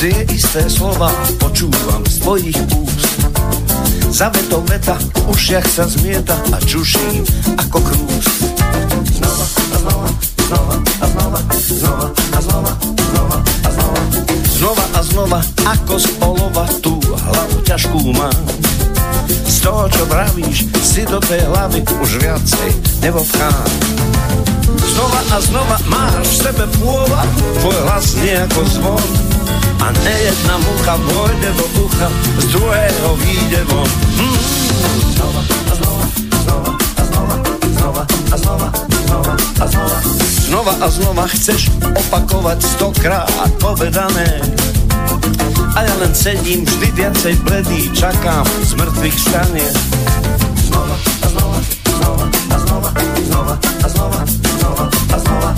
Tie isté slova počúvam z tvojich úst. Za vetou veta v ušiach sa zmieta A čuším ako krús. Znova a znova, znova a znova Znova a znova, znova a znova. Znova a znova, ako z olova Tú hlavu ťažkú mám Z toho, čo vravíš, si do tej hlavy Už viacej nevobchám Znova a znova máš v sebe pôvab Tvoj hlas nie zvon a ne jedna mucha vojde do ducha, z druhého vyjde von. Hm. Znova a znova, znova a znova, znova a znova, znova a znova. Znova a znova chceš opakovať stokrát povedané. A ja len sedím vždy viacej bledý, čakám z mŕtvych stanie. Znova a znova, znova znova, a znova, znova a znova.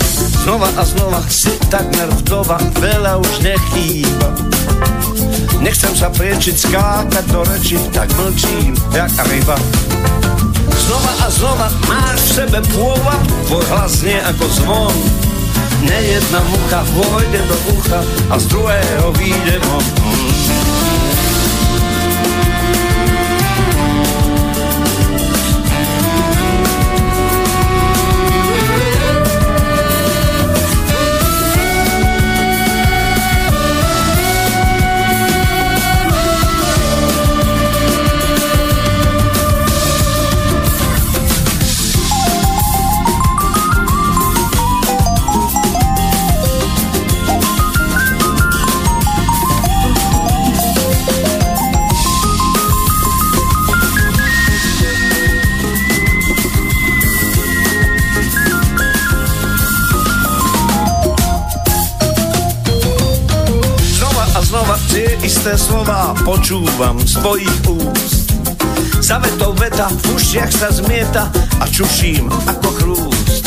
Znova si takmer vdova, veľa už nechýba. Nechcem sa priečiť, skákať do reči, tak mlčím, jak ryba. Znova a znova máš v sebe pôvab, tvoj hlas znie ako zvon. Nejedna mucha vôjde do ucha a z druhého výjde von. slova počúvam z tvojich úst. Zavetov veta v ušiach sa zmieta a čuším ako chrúst.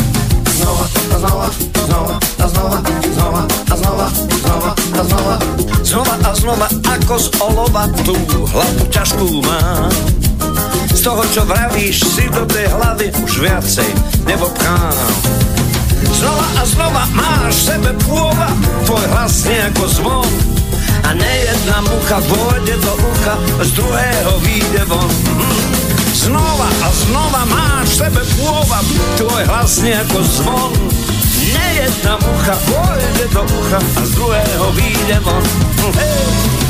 Znova, a znova, znova, a znova, znova, a znova, znova, a znova. Znova a znova ako z olova tú hlavu ťažkú mám. Z toho, čo vravíš, si do tej hlavy už viacej nebobchám. Znova a znova máš sebe pôva, tvoj hlas nejako zvon a nejedna mucha vôjde do ucha, z druhého vyjde von. Hm. Znova a znova máš sebe pôvab, tvoj hlas ako zvon. Nejedna mucha vôjde do ucha a z druhého vyjde von. Hm. Hey.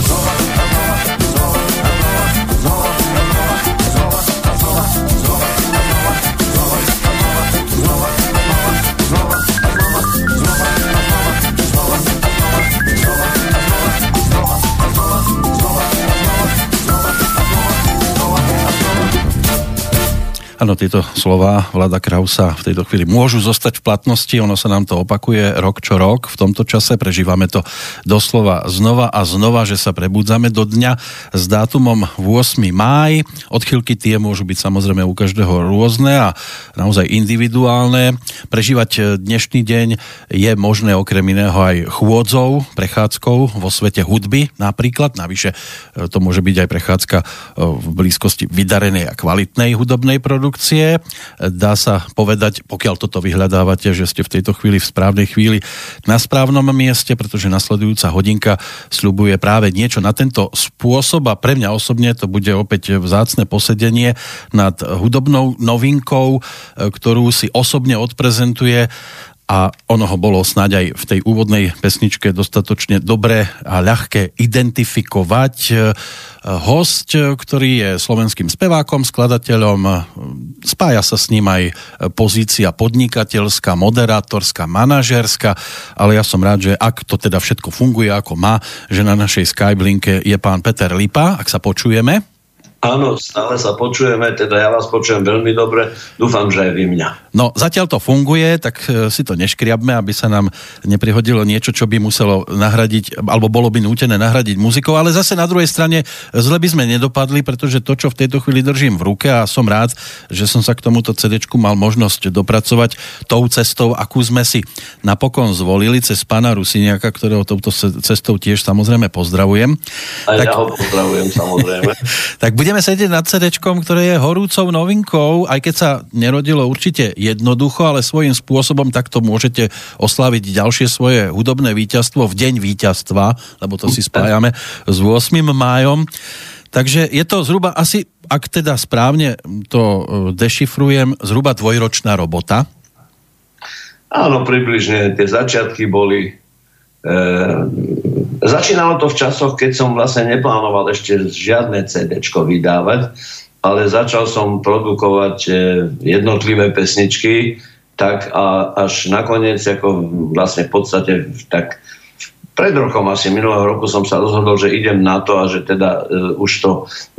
Áno, tieto slova Vlada Krausa v tejto chvíli môžu zostať v platnosti, ono sa nám to opakuje rok čo rok. V tomto čase prežívame to doslova znova a znova, že sa prebudzame do dňa s dátumom 8. máj. Odchylky tie môžu byť samozrejme u každého rôzne a naozaj individuálne. Prežívať dnešný deň je možné okrem iného aj chôdzou, prechádzkou vo svete hudby napríklad. Navyše e, to môže byť aj prechádzka e, v blízkosti vydarenej a kvalitnej hudobnej produkcie produkcie. Dá sa povedať, pokiaľ toto vyhľadávate, že ste v tejto chvíli v správnej chvíli na správnom mieste, pretože nasledujúca hodinka sľubuje práve niečo na tento spôsob a pre mňa osobne to bude opäť vzácne posedenie nad hudobnou novinkou, ktorú si osobne odprezentuje a ono ho bolo snáď aj v tej úvodnej pesničke dostatočne dobré a ľahké identifikovať. E, host, ktorý je slovenským spevákom, skladateľom, e, spája sa s ním aj pozícia podnikateľská, moderátorská, manažerská, ale ja som rád, že ak to teda všetko funguje ako má, že na našej Skyblinke je pán Peter Lipa, ak sa počujeme. Áno, stále sa počujeme, teda ja vás počujem veľmi dobre, dúfam, že aj vy mňa. No, zatiaľ to funguje, tak e, si to neškriabme, aby sa nám neprihodilo niečo, čo by muselo nahradiť, alebo bolo by nútené nahradiť muzikou, ale zase na druhej strane zle by sme nedopadli, pretože to, čo v tejto chvíli držím v ruke a som rád, že som sa k tomuto CD mal možnosť dopracovať tou cestou, akú sme si napokon zvolili cez pána Rusiniaka, ktorého touto cestou tiež samozrejme pozdravujem. A tak... ja ho pozdravujem samozrejme. tak budeme budeme sedieť nad CD, ktoré je horúcou novinkou, aj keď sa nerodilo určite jednoducho, ale svojím spôsobom takto môžete oslaviť ďalšie svoje hudobné víťazstvo v deň víťazstva, lebo to si spájame s 8. májom. Takže je to zhruba asi, ak teda správne to e, dešifrujem, zhruba dvojročná robota. Áno, približne tie začiatky boli e, začínalo to v časoch, keď som vlastne neplánoval ešte žiadne CD vydávať, ale začal som produkovať e, jednotlivé pesničky, tak a až nakoniec, ako vlastne v podstate tak pred rokom asi minulého roku som sa rozhodol, že idem na to a že teda uh, už to,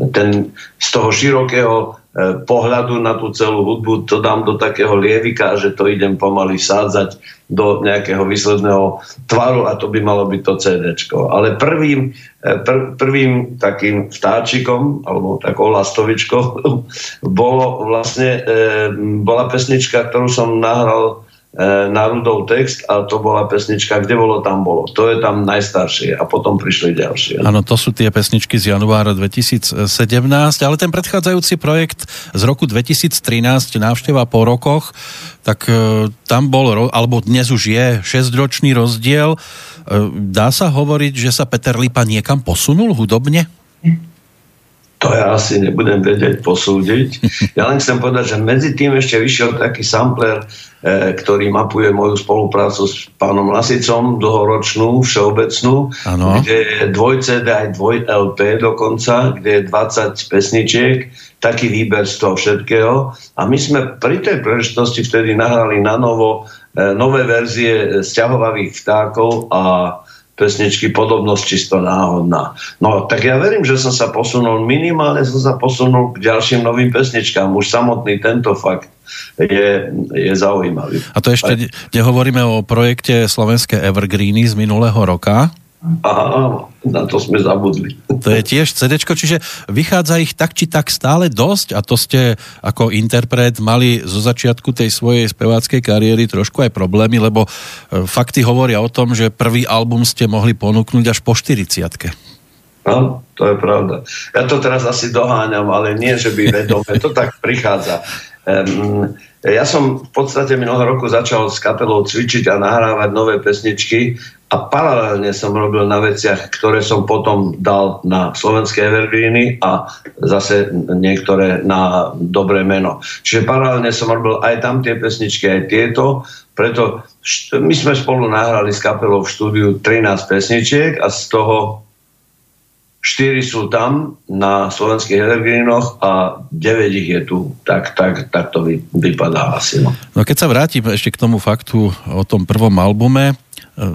ten, z toho širokého E, pohľadu na tú celú hudbu to dám do takého lievika, že to idem pomaly sádzať do nejakého výsledného tvaru a to by malo byť to CD. Ale prvým, e, pr- prvým takým vtáčikom, alebo takou lastovičkou, bolo vlastne, e, bola pesnička, ktorú som nahral E, národov text a to bola pesnička Kde bolo, tam bolo. To je tam najstaršie a potom prišli ďalšie. Áno, to sú tie pesničky z januára 2017, ale ten predchádzajúci projekt z roku 2013, návšteva po rokoch, tak e, tam bol, alebo dnes už je 6-ročný rozdiel. E, dá sa hovoriť, že sa Peter Lipa niekam posunul hudobne? To ja asi nebudem vedieť posúdiť. Ja len chcem povedať, že medzi tým ešte vyšiel taký sampler, e, ktorý mapuje moju spoluprácu s pánom Lasicom, dlhoročnú, všeobecnú, ano. kde je dvoj CD aj dvoj LP dokonca, kde je 20 pesničiek, taký výber z toho všetkého. A my sme pri tej príležitosti vtedy nahrali na novo e, nové verzie sťahovavých vtákov a pesničky podobnosť čisto náhodná. No tak ja verím, že som sa posunul, minimálne som sa posunul k ďalším novým pesničkám. Už samotný tento fakt je, je zaujímavý. A to ešte nehovoríme o projekte Slovenské Evergreeny z minulého roka, Áno, na to sme zabudli. To je tiež CD, čiže vychádza ich tak či tak stále dosť a to ste ako interpret mali zo začiatku tej svojej speváckej kariéry trošku aj problémy, lebo e, fakty hovoria o tom, že prvý album ste mohli ponúknuť až po 40 No, to je pravda. Ja to teraz asi doháňam, ale nie, že by vedome. To tak prichádza. Um, ja som v podstate minulého roku začal s kapelou cvičiť a nahrávať nové pesničky a paralelne som robil na veciach, ktoré som potom dal na slovenské evergreeny a zase niektoré na dobré meno. Čiže paralelne som robil aj tam tie pesničky, aj tieto, preto my sme spolu nahrali s kapelou v štúdiu 13 pesničiek a z toho 4 sú tam na slovenských evergreenoch a 9 ich je tu. Tak, tak, tak to vy, vypadá asi. No. no keď sa vrátim ešte k tomu faktu o tom prvom albume,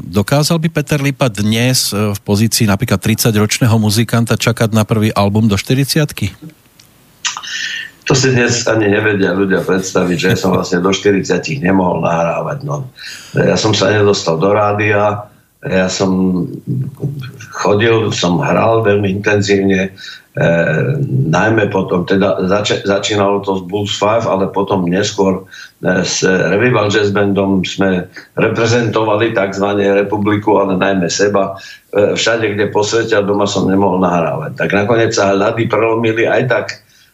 dokázal by Peter Lipa dnes e, v pozícii napríklad 30-ročného muzikanta čakať na prvý album do 40 to si dnes ani nevedia ľudia predstaviť, že ja som vlastne do 40 nemohol nahrávať. No. Ja som sa nedostal do rádia, ja som chodil, som hral veľmi intenzívne, e, najmä potom, teda zač- začínalo to s Bulls 5, ale potom neskôr e, s Revival Jazz Bandom sme reprezentovali tzv. republiku, ale najmä seba. E, všade, kde po svete a doma som nemohol nahrávať. Tak nakoniec sa hľady prelomili aj tak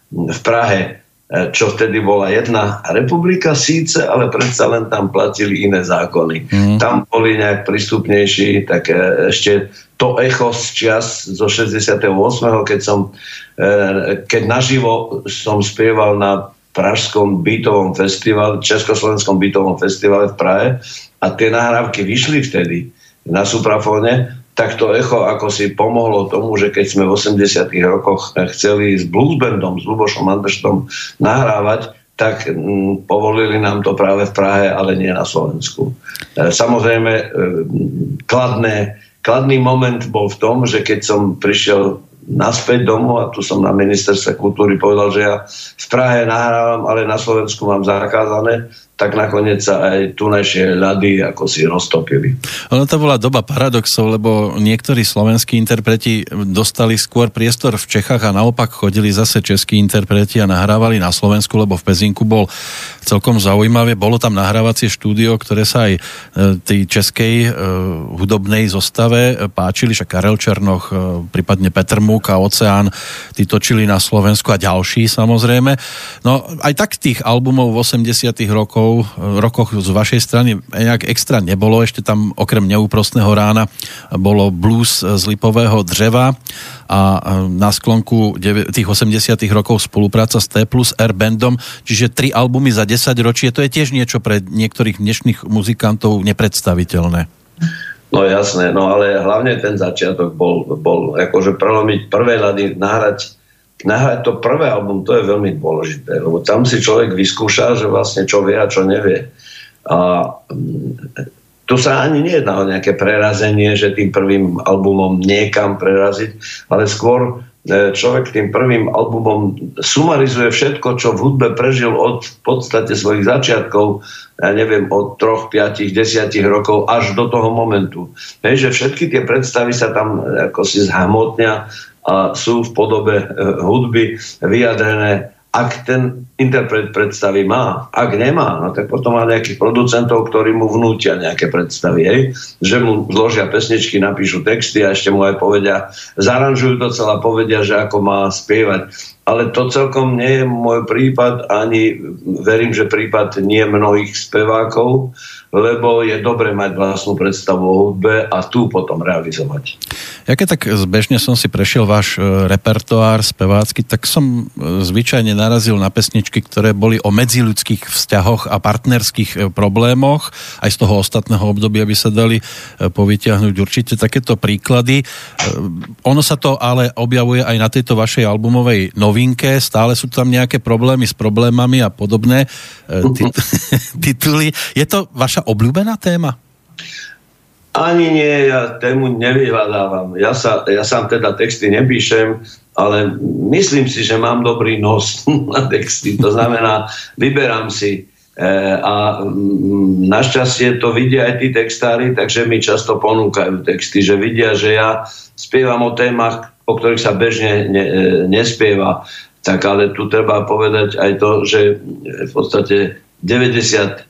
v Prahe E, čo vtedy bola jedna republika síce, ale predsa len tam platili iné zákony. Mm. Tam boli nejak prístupnejší, tak e, ešte to echo z čias zo 68. keď som e, keď naživo som spieval na Pražskom bytovom festivale, Československom bytovom festivale v Prahe a tie nahrávky vyšli vtedy na suprafóne, tak to echo ako si pomohlo tomu, že keď sme v 80 rokoch chceli s bluesbandom, s Lubošom Anderštom nahrávať, tak mm, povolili nám to práve v Prahe, ale nie na Slovensku. E, samozrejme, e, kladné, kladný moment bol v tom, že keď som prišiel naspäť domov a tu som na ministerstve kultúry povedal, že ja v Prahe nahrávam, ale na Slovensku mám zakázané, tak nakoniec sa aj tunajšie ľady ako si roztopili. Ono to bola doba paradoxov, lebo niektorí slovenskí interpreti dostali skôr priestor v Čechách a naopak chodili zase českí interpreti a nahrávali na Slovensku, lebo v Pezinku bol celkom zaujímavé. Bolo tam nahrávacie štúdio, ktoré sa aj e, tej českej e, hudobnej zostave páčili, však Karel Černoch, e, prípadne Petr Múk a Oceán, tí točili na Slovensku a ďalší samozrejme. No aj tak tých albumov v 80 rokov rokov, rokoch z vašej strany nejak extra nebolo. Ešte tam okrem neúprostného rána bolo blues z lipového dreva a na sklonku tých 80 rokov spolupráca s T plus R bandom, čiže tri albumy za 10 ročie, to je tiež niečo pre niektorých dnešných muzikantov nepredstaviteľné. No jasné, no ale hlavne ten začiatok bol, bol akože prelomiť prvé ľady, nahrať, nahrať to prvé album, to je veľmi dôležité, lebo tam si človek vyskúša, že vlastne čo vie a čo nevie. A mm, tu sa ani nejedná o nejaké prerazenie, že tým prvým albumom niekam preraziť, ale skôr e, človek tým prvým albumom sumarizuje všetko, čo v hudbe prežil od v podstate svojich začiatkov ja neviem, od troch, piatich, desiatich rokov až do toho momentu. Hej, že všetky tie predstavy sa tam ako si zhamotnia a sú v podobe e, hudby vyjadrené ak ten interpret predstavy má. Ak nemá, no tak potom má nejakých producentov, ktorí mu vnútia nejaké predstavy. Hej? Že mu zložia pesničky, napíšu texty a ešte mu aj povedia, zaranžujú to celá, povedia, že ako má spievať. Ale to celkom nie je môj prípad, ani verím, že prípad nie mnohých spevákov, lebo je dobre mať vlastnú predstavu o hudbe a tu potom realizovať. Ja keď tak zbežne som si prešiel váš e, repertoár spevácky, tak som e, zvyčajne narazil na pesničky, ktoré boli o medziludských vzťahoch a partnerských e, problémoch. Aj z toho ostatného obdobia by sa dali povytiahnuť určite takéto príklady. Ono sa to ale objavuje aj na tejto vašej albumovej novinke. Stále sú tam nejaké problémy s problémami a podobné tituly. Je to vaša obľúbená téma? Ani nie, ja tému nevyhľadávam. Ja, sa, ja sám teda texty nepíšem, ale myslím si, že mám dobrý nos na texty. To znamená, vyberám si e, a mm, našťastie to vidia aj tí textári, takže mi často ponúkajú texty, že vidia, že ja spievam o témach, o ktorých sa bežne ne, e, nespieva. Tak ale tu treba povedať aj to, že v podstate 99%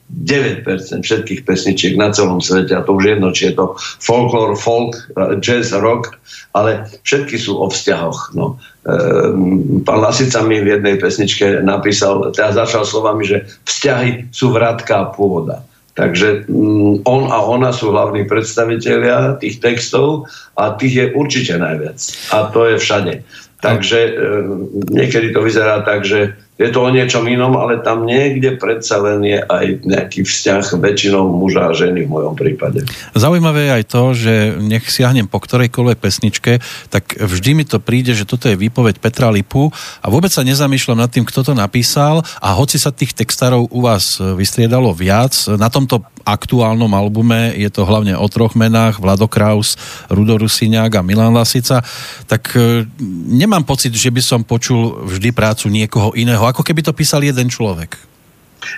všetkých pesničiek na celom svete, a to už jedno, či je to folklore, folk, jazz, rock, ale všetky sú o vzťahoch. No. Ehm, pán Lasica mi v jednej pesničke napísal, teda začal slovami, že vzťahy sú vratká pôvoda. Takže mm, on a ona sú hlavní predstavitelia tých textov a tých je určite najviac. A to je všade. Takže e, niekedy to vyzerá tak, že je to o niečom inom, ale tam niekde predsa len je aj nejaký vzťah väčšinou muža a ženy v mojom prípade. Zaujímavé je aj to, že nech siahnem po ktorejkoľvek pesničke, tak vždy mi to príde, že toto je výpoveď Petra Lipu a vôbec sa nezamýšľam nad tým, kto to napísal a hoci sa tých textárov u vás vystriedalo viac, na tomto aktuálnom albume je to hlavne o troch menách, Vlado Kraus, Rudo Rusiňák a Milan Lasica, tak e, nemám pocit, že by som počul vždy prácu niekoho iného ako keby to písal jeden človek.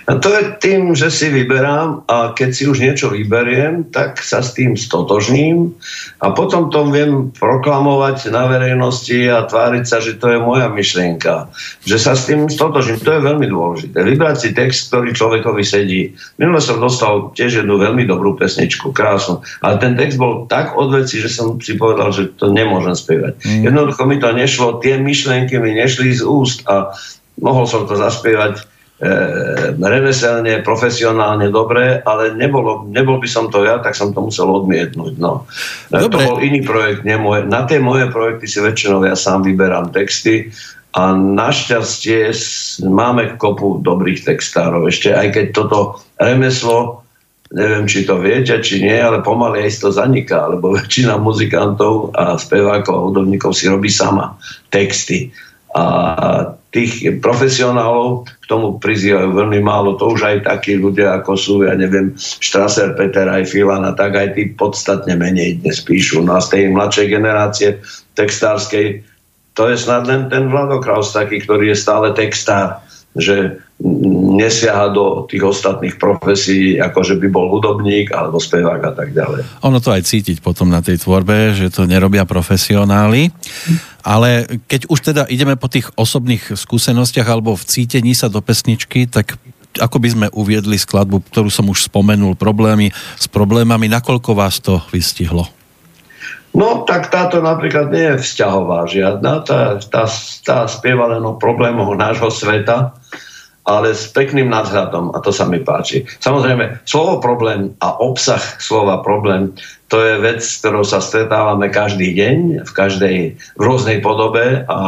A to je tým, že si vyberám a keď si už niečo vyberiem, tak sa s tým stotožním a potom to viem proklamovať na verejnosti a tváriť sa, že to je moja myšlienka. Že sa s tým stotožním, to je veľmi dôležité. Vybrať si text, ktorý človekovi sedí. Minule som dostal tiež jednu veľmi dobrú pesničku, krásnu, ale ten text bol tak odveci, že som si povedal, že to nemôžem spievať. Mm. Jednoducho mi to nešlo, tie myšlienky mi nešli z úst a mohol som to zaspievať e, remeselne, profesionálne dobre, ale nebolo, nebol by som to ja, tak som to musel odmietnúť. No. E, dobre. To bol iný projekt, nie moje. Na tie moje projekty si väčšinou ja sám vyberám texty a našťastie máme kopu dobrých textárov. Ešte aj keď toto remeslo neviem, či to viete, či nie, ale pomaly aj to zaniká, lebo väčšina muzikantov a spevákov a hudobníkov si robí sama texty. A tých profesionálov k tomu prizývajú veľmi málo. To už aj takí ľudia, ako sú, ja neviem, Strasser, Peter, aj Filan a tak aj tí podstatne menej dnes píšu. No a z tej mladšej generácie textárskej to je snad len ten Vladokraus taký, ktorý je stále textár, že nesiaha do tých ostatných profesí, ako že by bol hudobník alebo spevák a tak ďalej. Ono to aj cítiť potom na tej tvorbe, že to nerobia profesionáli. Ale keď už teda ideme po tých osobných skúsenostiach alebo v cítení sa do pesničky, tak ako by sme uviedli skladbu, ktorú som už spomenul, problémy s problémami, nakoľko vás to vystihlo? No, tak táto napríklad nie je vzťahová žiadna, tá, tá, tá spieva len o problémoch nášho sveta ale s pekným nadhľadom a to sa mi páči. Samozrejme, slovo problém a obsah slova problém to je vec, s ktorou sa stretávame každý deň, v každej v rôznej podobe a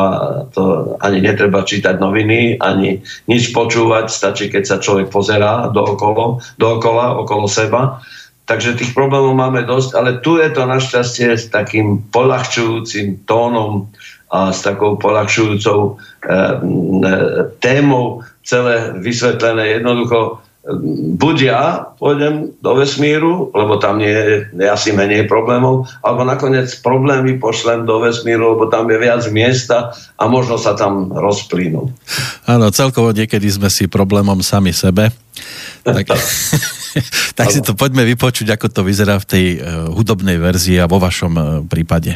to ani netreba čítať noviny, ani nič počúvať, stačí, keď sa človek pozerá dookolo, dookola, okolo seba. Takže tých problémov máme dosť, ale tu je to našťastie s takým polahčujúcim tónom a s takou polahčujúcou e, e, témou celé vysvetlené. Jednoducho buď ja pôjdem do vesmíru, lebo tam nie je asi menej problémov, alebo nakoniec problémy pošlem do vesmíru, lebo tam je viac miesta a možno sa tam rozplínu. Áno, celkovo niekedy sme si problémom sami sebe. Tak, tak si to poďme vypočuť, ako to vyzerá v tej hudobnej verzii a vo vašom prípade.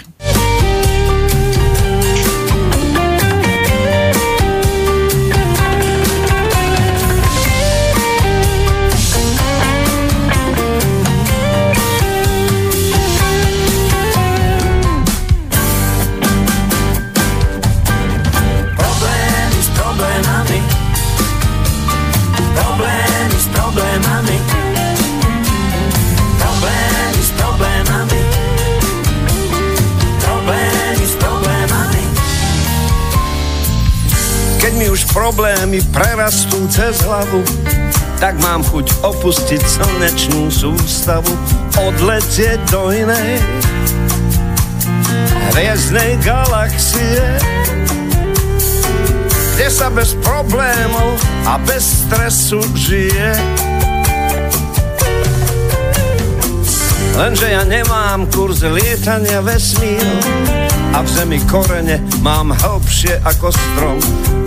Problémy prerastú cez hlavu, tak mám chuť opustiť slnečnú sústavu, odletieť do inej hviezdnej galaxie, kde sa bez problémov a bez stresu žije. Lenže ja nemám kurz lietania vesmíru, a v zemi korene mám hlbšie ako strom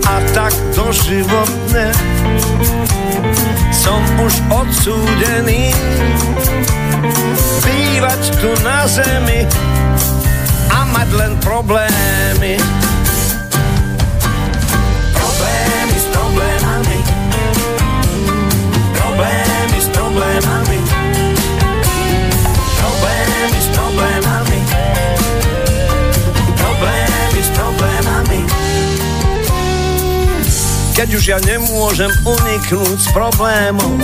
a tak doživotne som už odsúdený bývať tu na zemi a mať len. Problémy Keď už ja nemôžem uniknúť s problémom,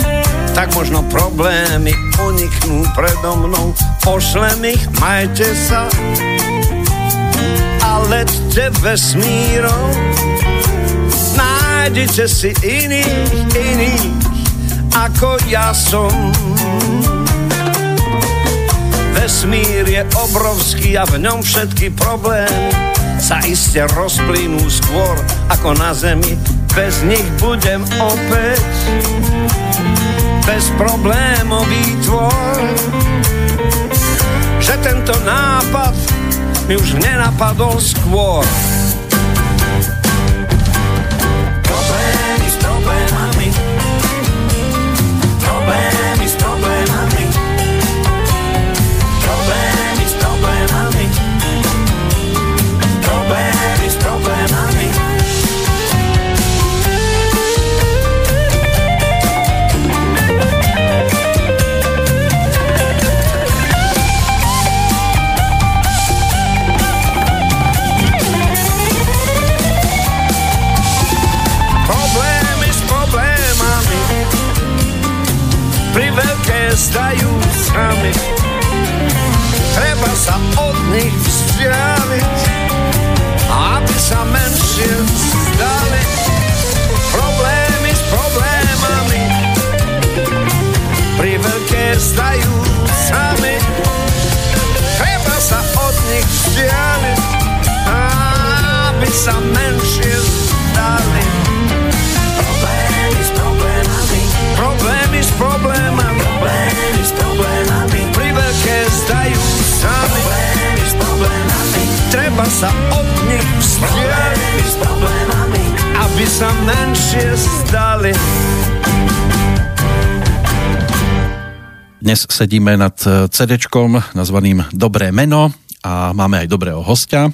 tak možno problémy uniknú predo mnou. Pošlem ich, majte sa a lette vesmírom. Nájdete si iných, iných, ako ja som. Vesmír je obrovský a v ňom všetky problémy sa iste rozplynú skôr ako na Zemi bez nich budem opäť bezproblémový tvor. Že tento nápad mi už nenapadol skôr. Zdajú sami. Treba sa od nich vzdialiť, aby sa menšie zdali. Problémy s problémami pri veľké zdajú sami. Treba sa od nich vzdialiť, aby sa menšie zdali. Sa od nich problémami Aby sa menšie zdali Dnes sedíme nad eh, cd nazvaným Dobré meno a máme aj dobrého hostia,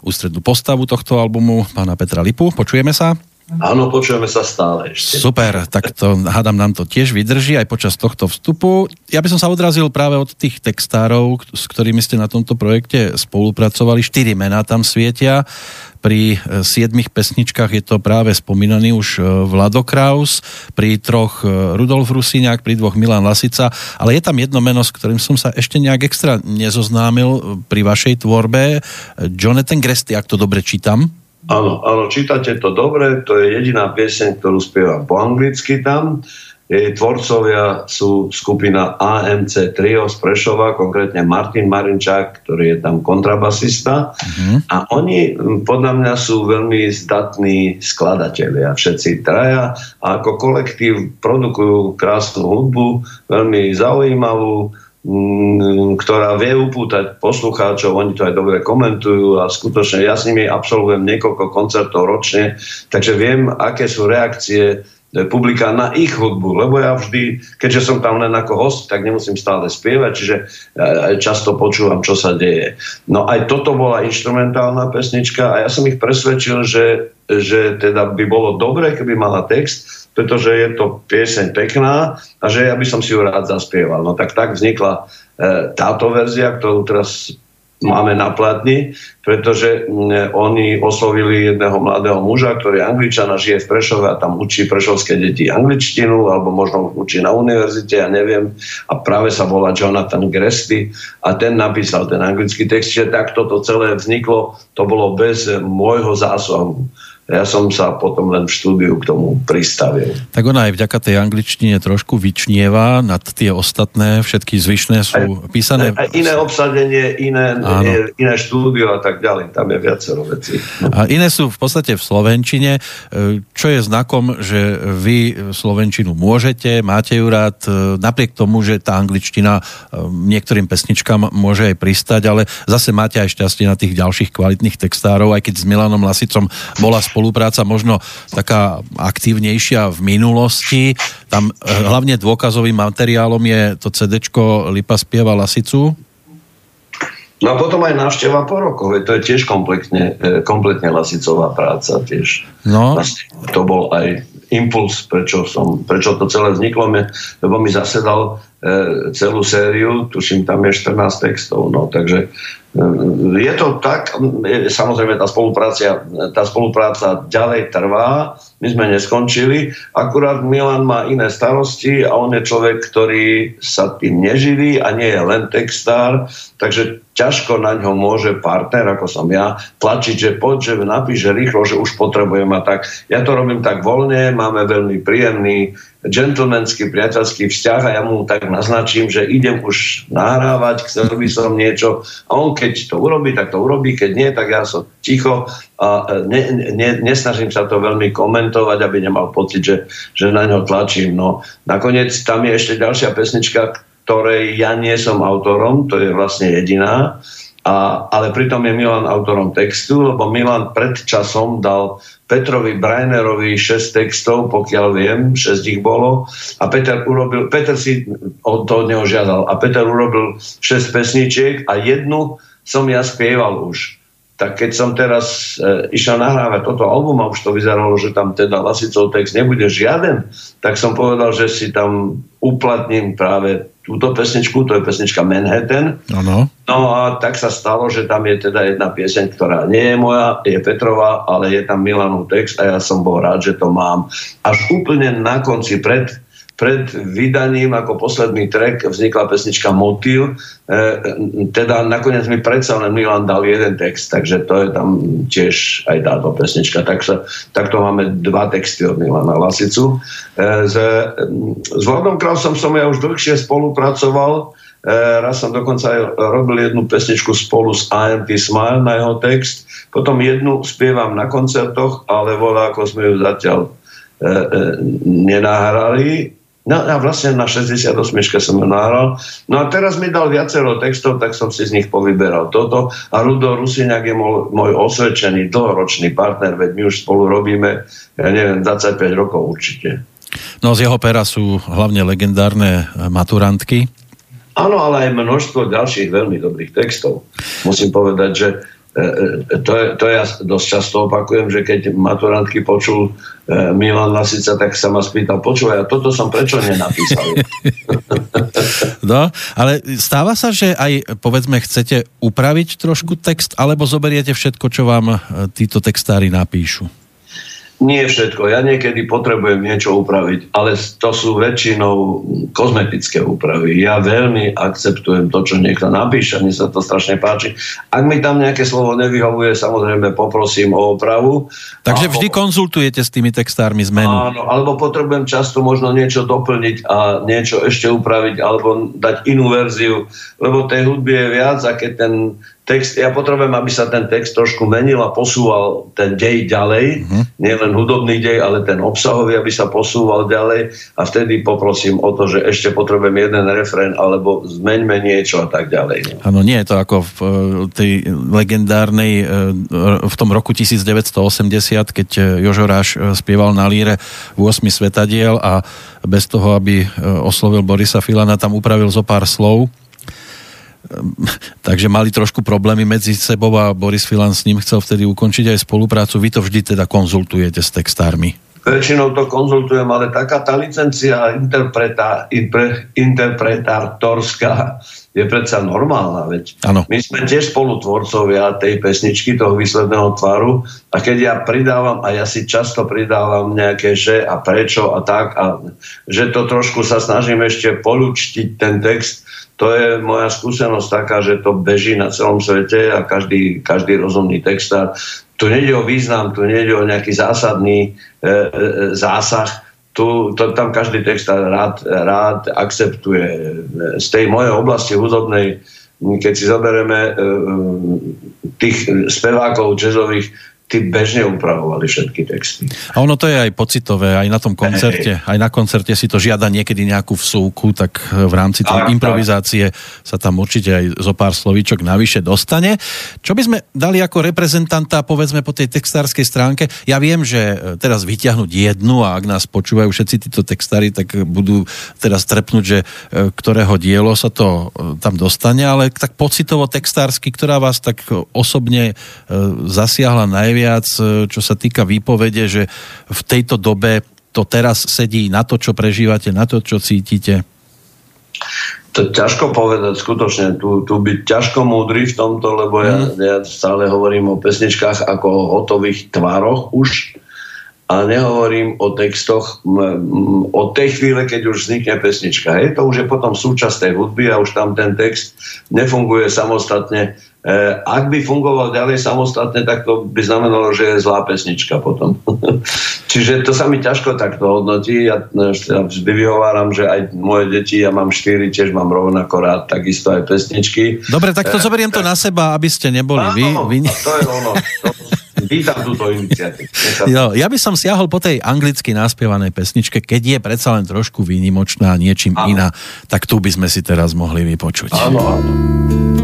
ústrednú postavu tohto albumu, pána Petra Lipu. Počujeme sa? Áno, počujeme sa stále ešte. Super, tak to hádam nám to tiež vydrží aj počas tohto vstupu. Ja by som sa odrazil práve od tých textárov, s ktorými ste na tomto projekte spolupracovali. Štyri mená tam svietia. Pri e, siedmých pesničkách je to práve spomínaný už e, Vlado Kraus, pri troch e, Rudolf Rusíňák, pri dvoch Milan Lasica, ale je tam jedno meno, s ktorým som sa ešte nejak extra nezoznámil pri vašej tvorbe. Jonathan Gresty, ak to dobre čítam. Áno, áno, čítate to dobre, to je jediná pieseň, ktorú spievam po anglicky tam. Jej tvorcovia sú skupina AMC Trio z Prešova, konkrétne Martin Marinčák, ktorý je tam kontrabasista. Uh-huh. A oni podľa mňa sú veľmi zdatní skladatelia, všetci traja. A ako kolektív produkujú krásnu hudbu, veľmi zaujímavú ktorá vie upútať poslucháčov, oni to aj dobre komentujú a skutočne ja s nimi absolvujem niekoľko koncertov ročne, takže viem, aké sú reakcie publika na ich hudbu, lebo ja vždy, keďže som tam len ako host, tak nemusím stále spievať, čiže e, často počúvam, čo sa deje. No aj toto bola instrumentálna pesnička a ja som ich presvedčil, že, že teda by bolo dobre, keby mala text, pretože je to pieseň pekná a že ja by som si ju rád zaspieval. No tak tak vznikla e, táto verzia, ktorú teraz máme na platni, pretože m, oni oslovili jedného mladého muža, ktorý je angličan a žije v Prešove a tam učí prešovské deti angličtinu, alebo možno učí na univerzite, ja neviem. A práve sa volá Jonathan Gresty a ten napísal ten anglický text, že takto to celé vzniklo, to bolo bez môjho zásahu ja som sa potom len v štúdiu k tomu pristavil. Tak ona aj vďaka tej angličtine trošku vyčnieva nad tie ostatné, všetky zvyšné sú aj, písané... Aj iné obsadenie, iné, iné štúdio a tak ďalej, tam je viacero vecí. A iné sú v podstate v Slovenčine, čo je znakom, že vy Slovenčinu môžete, máte ju rád, napriek tomu, že tá angličtina niektorým pesničkám môže aj pristať, ale zase máte aj šťastie na tých ďalších kvalitných textárov, aj keď s Milanom Lasicom bola spolupráca možno taká aktívnejšia v minulosti. Tam eh, hlavne dôkazovým materiálom je to CD Lipa spieva Lasicu. No a potom aj návšteva po rokoch, to je tiež kompletne, eh, kompletne lasicová práca tiež. No. Vlastne to bol aj impuls, prečo, som, prečo to celé vzniklo, lebo mi zasedal e, celú sériu, tuším, tam je 14 textov, no, takže je to tak, samozrejme tá spolupráca, tá spolupráca ďalej trvá, my sme neskončili, akurát Milan má iné starosti a on je človek, ktorý sa tým neživí a nie je len textár, takže ťažko na ňo môže partner, ako som ja, tlačiť, že poď, že napíše rýchlo, že už potrebujem a tak. Ja to robím tak voľne, máme veľmi príjemný gentlemanský, priateľský vzťah a ja mu tak naznačím, že idem už nahrávať, chcel by som niečo a on keď to urobí, tak to urobí, keď nie, tak ja som ticho a ne, ne, nesnažím sa to veľmi komentovať, aby nemal pocit, že, že na ňo tlačím. No, nakoniec tam je ešte ďalšia pesnička, ktorej ja nie som autorom, to je vlastne jediná, a, ale pritom je Milan autorom textu, lebo Milan pred časom dal Petrovi Brainerovi 6 textov, pokiaľ viem, 6 ich bolo. A Peter, urobil, Peter si od, neho žiadal. A Peter urobil 6 pesničiek a jednu som ja spieval už tak keď som teraz e, išiel nahrávať toto album a už to vyzeralo, že tam teda Lasicov text nebude žiaden, tak som povedal, že si tam uplatním práve túto pesničku, to je pesnička Manhattan. Ano. No a tak sa stalo, že tam je teda jedna pieseň, ktorá nie je moja, je Petrova, ale je tam Milanov text a ja som bol rád, že to mám. Až úplne na konci, pred pred vydaním ako posledný track vznikla pesnička Motil. E, teda nakoniec mi predsa len Milan dal jeden text, takže to je tam tiež aj táto pesnička. Tak sa, takto máme dva texty od Milana Lasicu. E, s, s Krausom som ja už dlhšie spolupracoval. E, raz som dokonca aj robil jednu pesničku spolu s AMT Smile na jeho text. Potom jednu spievam na koncertoch, ale voľa ako sme ju zatiaľ e, e, nenahrali No a vlastne na 68 som ju nahral. No a teraz mi dal viacero textov, tak som si z nich povyberal toto. A Rudo Rusiňák je môj, môj osvedčený dlhoročný partner, veď my už spolu robíme, ja neviem, 25 rokov určite. No z jeho pera sú hlavne legendárne maturantky. Áno, ale aj množstvo ďalších veľmi dobrých textov. Musím povedať, že to, je, to ja dosť často opakujem, že keď maturantky počul e, Milan Lasica, tak sa ma spýtal, počúvaj, a toto som prečo nenapísal? no, ale stáva sa, že aj povedzme chcete upraviť trošku text, alebo zoberiete všetko, čo vám títo textári napíšu? Nie všetko. Ja niekedy potrebujem niečo upraviť, ale to sú väčšinou kozmetické úpravy. Ja veľmi akceptujem to, čo niekto napíše, mne sa to strašne páči. Ak mi tam nejaké slovo nevyhovuje, samozrejme poprosím o opravu. Takže vždy alebo, konzultujete s tými textármi zmenu. Áno, alebo potrebujem často možno niečo doplniť a niečo ešte upraviť, alebo dať inú verziu, lebo tej hudby je viac a keď ten text, ja potrebujem, aby sa ten text trošku menil a posúval ten dej ďalej, uh-huh. nie len hudobný dej, ale ten obsahový, aby sa posúval ďalej a vtedy poprosím o to, že ešte potrebujem jeden refren alebo zmeňme niečo a tak ďalej. Áno, nie je to ako v e, tej legendárnej e, v tom roku 1980, keď e, Jožo Ráš spieval na líre 8 svetadiel a bez toho, aby oslovil Borisa Filana, tam upravil zo pár slov takže mali trošku problémy medzi sebou a Boris Filan s ním chcel vtedy ukončiť aj spoluprácu. Vy to vždy teda konzultujete s textármi? Väčšinou to konzultujem, ale taká tá licencia interpreta, impre, interpretátorská je predsa normálna. Veď. Ano. My sme tiež spolutvorcovia tej pesničky, toho výsledného tvaru a keď ja pridávam, a ja si často pridávam nejaké že a prečo a tak, a že to trošku sa snažím ešte polúčtiť ten text, to je moja skúsenosť taká, že to beží na celom svete a každý, každý rozumný textár. Tu nejde o význam, tu nejde o nejaký zásadný e, e, zásah, tu, to, tam každý textár rád, rád akceptuje. Z tej mojej oblasti hudobnej, keď si zoberieme e, e tých spevákov jazzových, tí bežne upravovali všetky texty. A ono to je aj pocitové, aj na tom koncerte, aj na koncerte si to žiada niekedy nejakú vsúku, tak v rámci tej improvizácie sa tam určite aj zo pár slovíčok navyše dostane. Čo by sme dali ako reprezentanta, povedzme po tej textárskej stránke? Ja viem, že e, teraz vyťahnuť jednu a ak nás počúvajú všetci títo textári, tak budú teraz trepnúť, že e, ktorého dielo sa to tam dostane, ale tak pocitovo textársky, ktorá vás tak osobne zasiahla najviac najviac, e, čo sa týka výpovede, že v tejto dobe to teraz sedí na to, čo prežívate, na to, čo cítite? To ťažko povedať, skutočne. Tu, tu byť ťažko múdry v tomto, lebo ja, mhm. ja stále hovorím o pesničkách ako o hotových tvároch už a nehovorím o textoch od tej chvíle, keď už vznikne pesnička. Hej, to už je potom súčasť tej hudby a už tam ten text nefunguje samostatne ak by fungoval ďalej samostatne, tak to by znamenalo, že je zlá pesnička potom. Čiže to sa mi ťažko takto hodnotí. Ja, ja vždy vyhováram, že aj moje deti, ja mám štyri, tiež mám rovnako rád, takisto aj pesničky. Dobre, tak to e, zoberiem to na seba, aby ste neboli áno, vy. vy... to je ono. To, vítam túto iniciatívu. Jo, ja by som siahol po tej anglicky naspievanej pesničke, keď je predsa len trošku výnimočná niečím áno. iná, tak tu by sme si teraz mohli vypočuť. Áno, áno.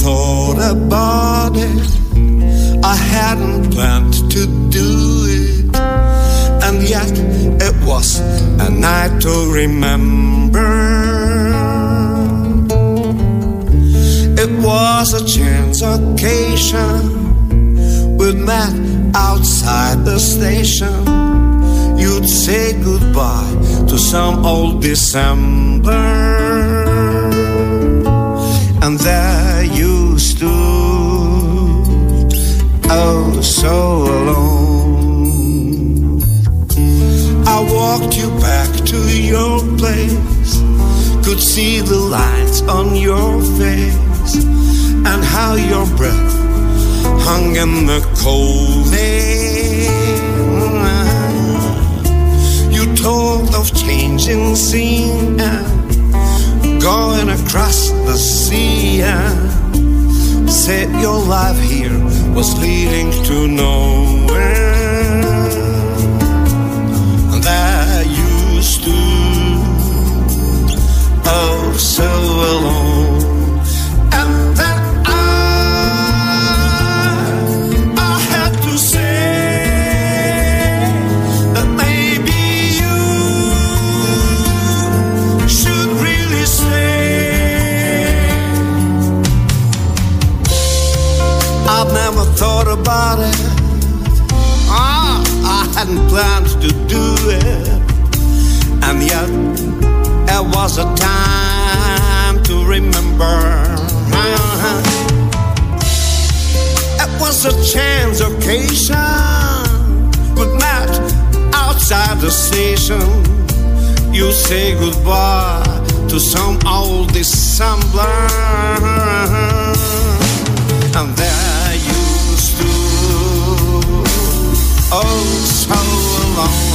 Thought about it. I hadn't planned to do it. And yet it was a night to remember. It was a chance occasion. We met outside the station. You'd say goodbye to some old December and there place, could see the lights on your face, and how your breath hung in the cold air. You told of changing scene and going across the sea and said your life here was leading to nowhere. There you stood, so alone. And then I, I to say that maybe you should really. I've never thought about it. Ah, I hadn't planned to do it. And yet, it was a time remember. It was a chance occasion. We met outside the station. You say goodbye to some old December. And there you stood, oh so alone.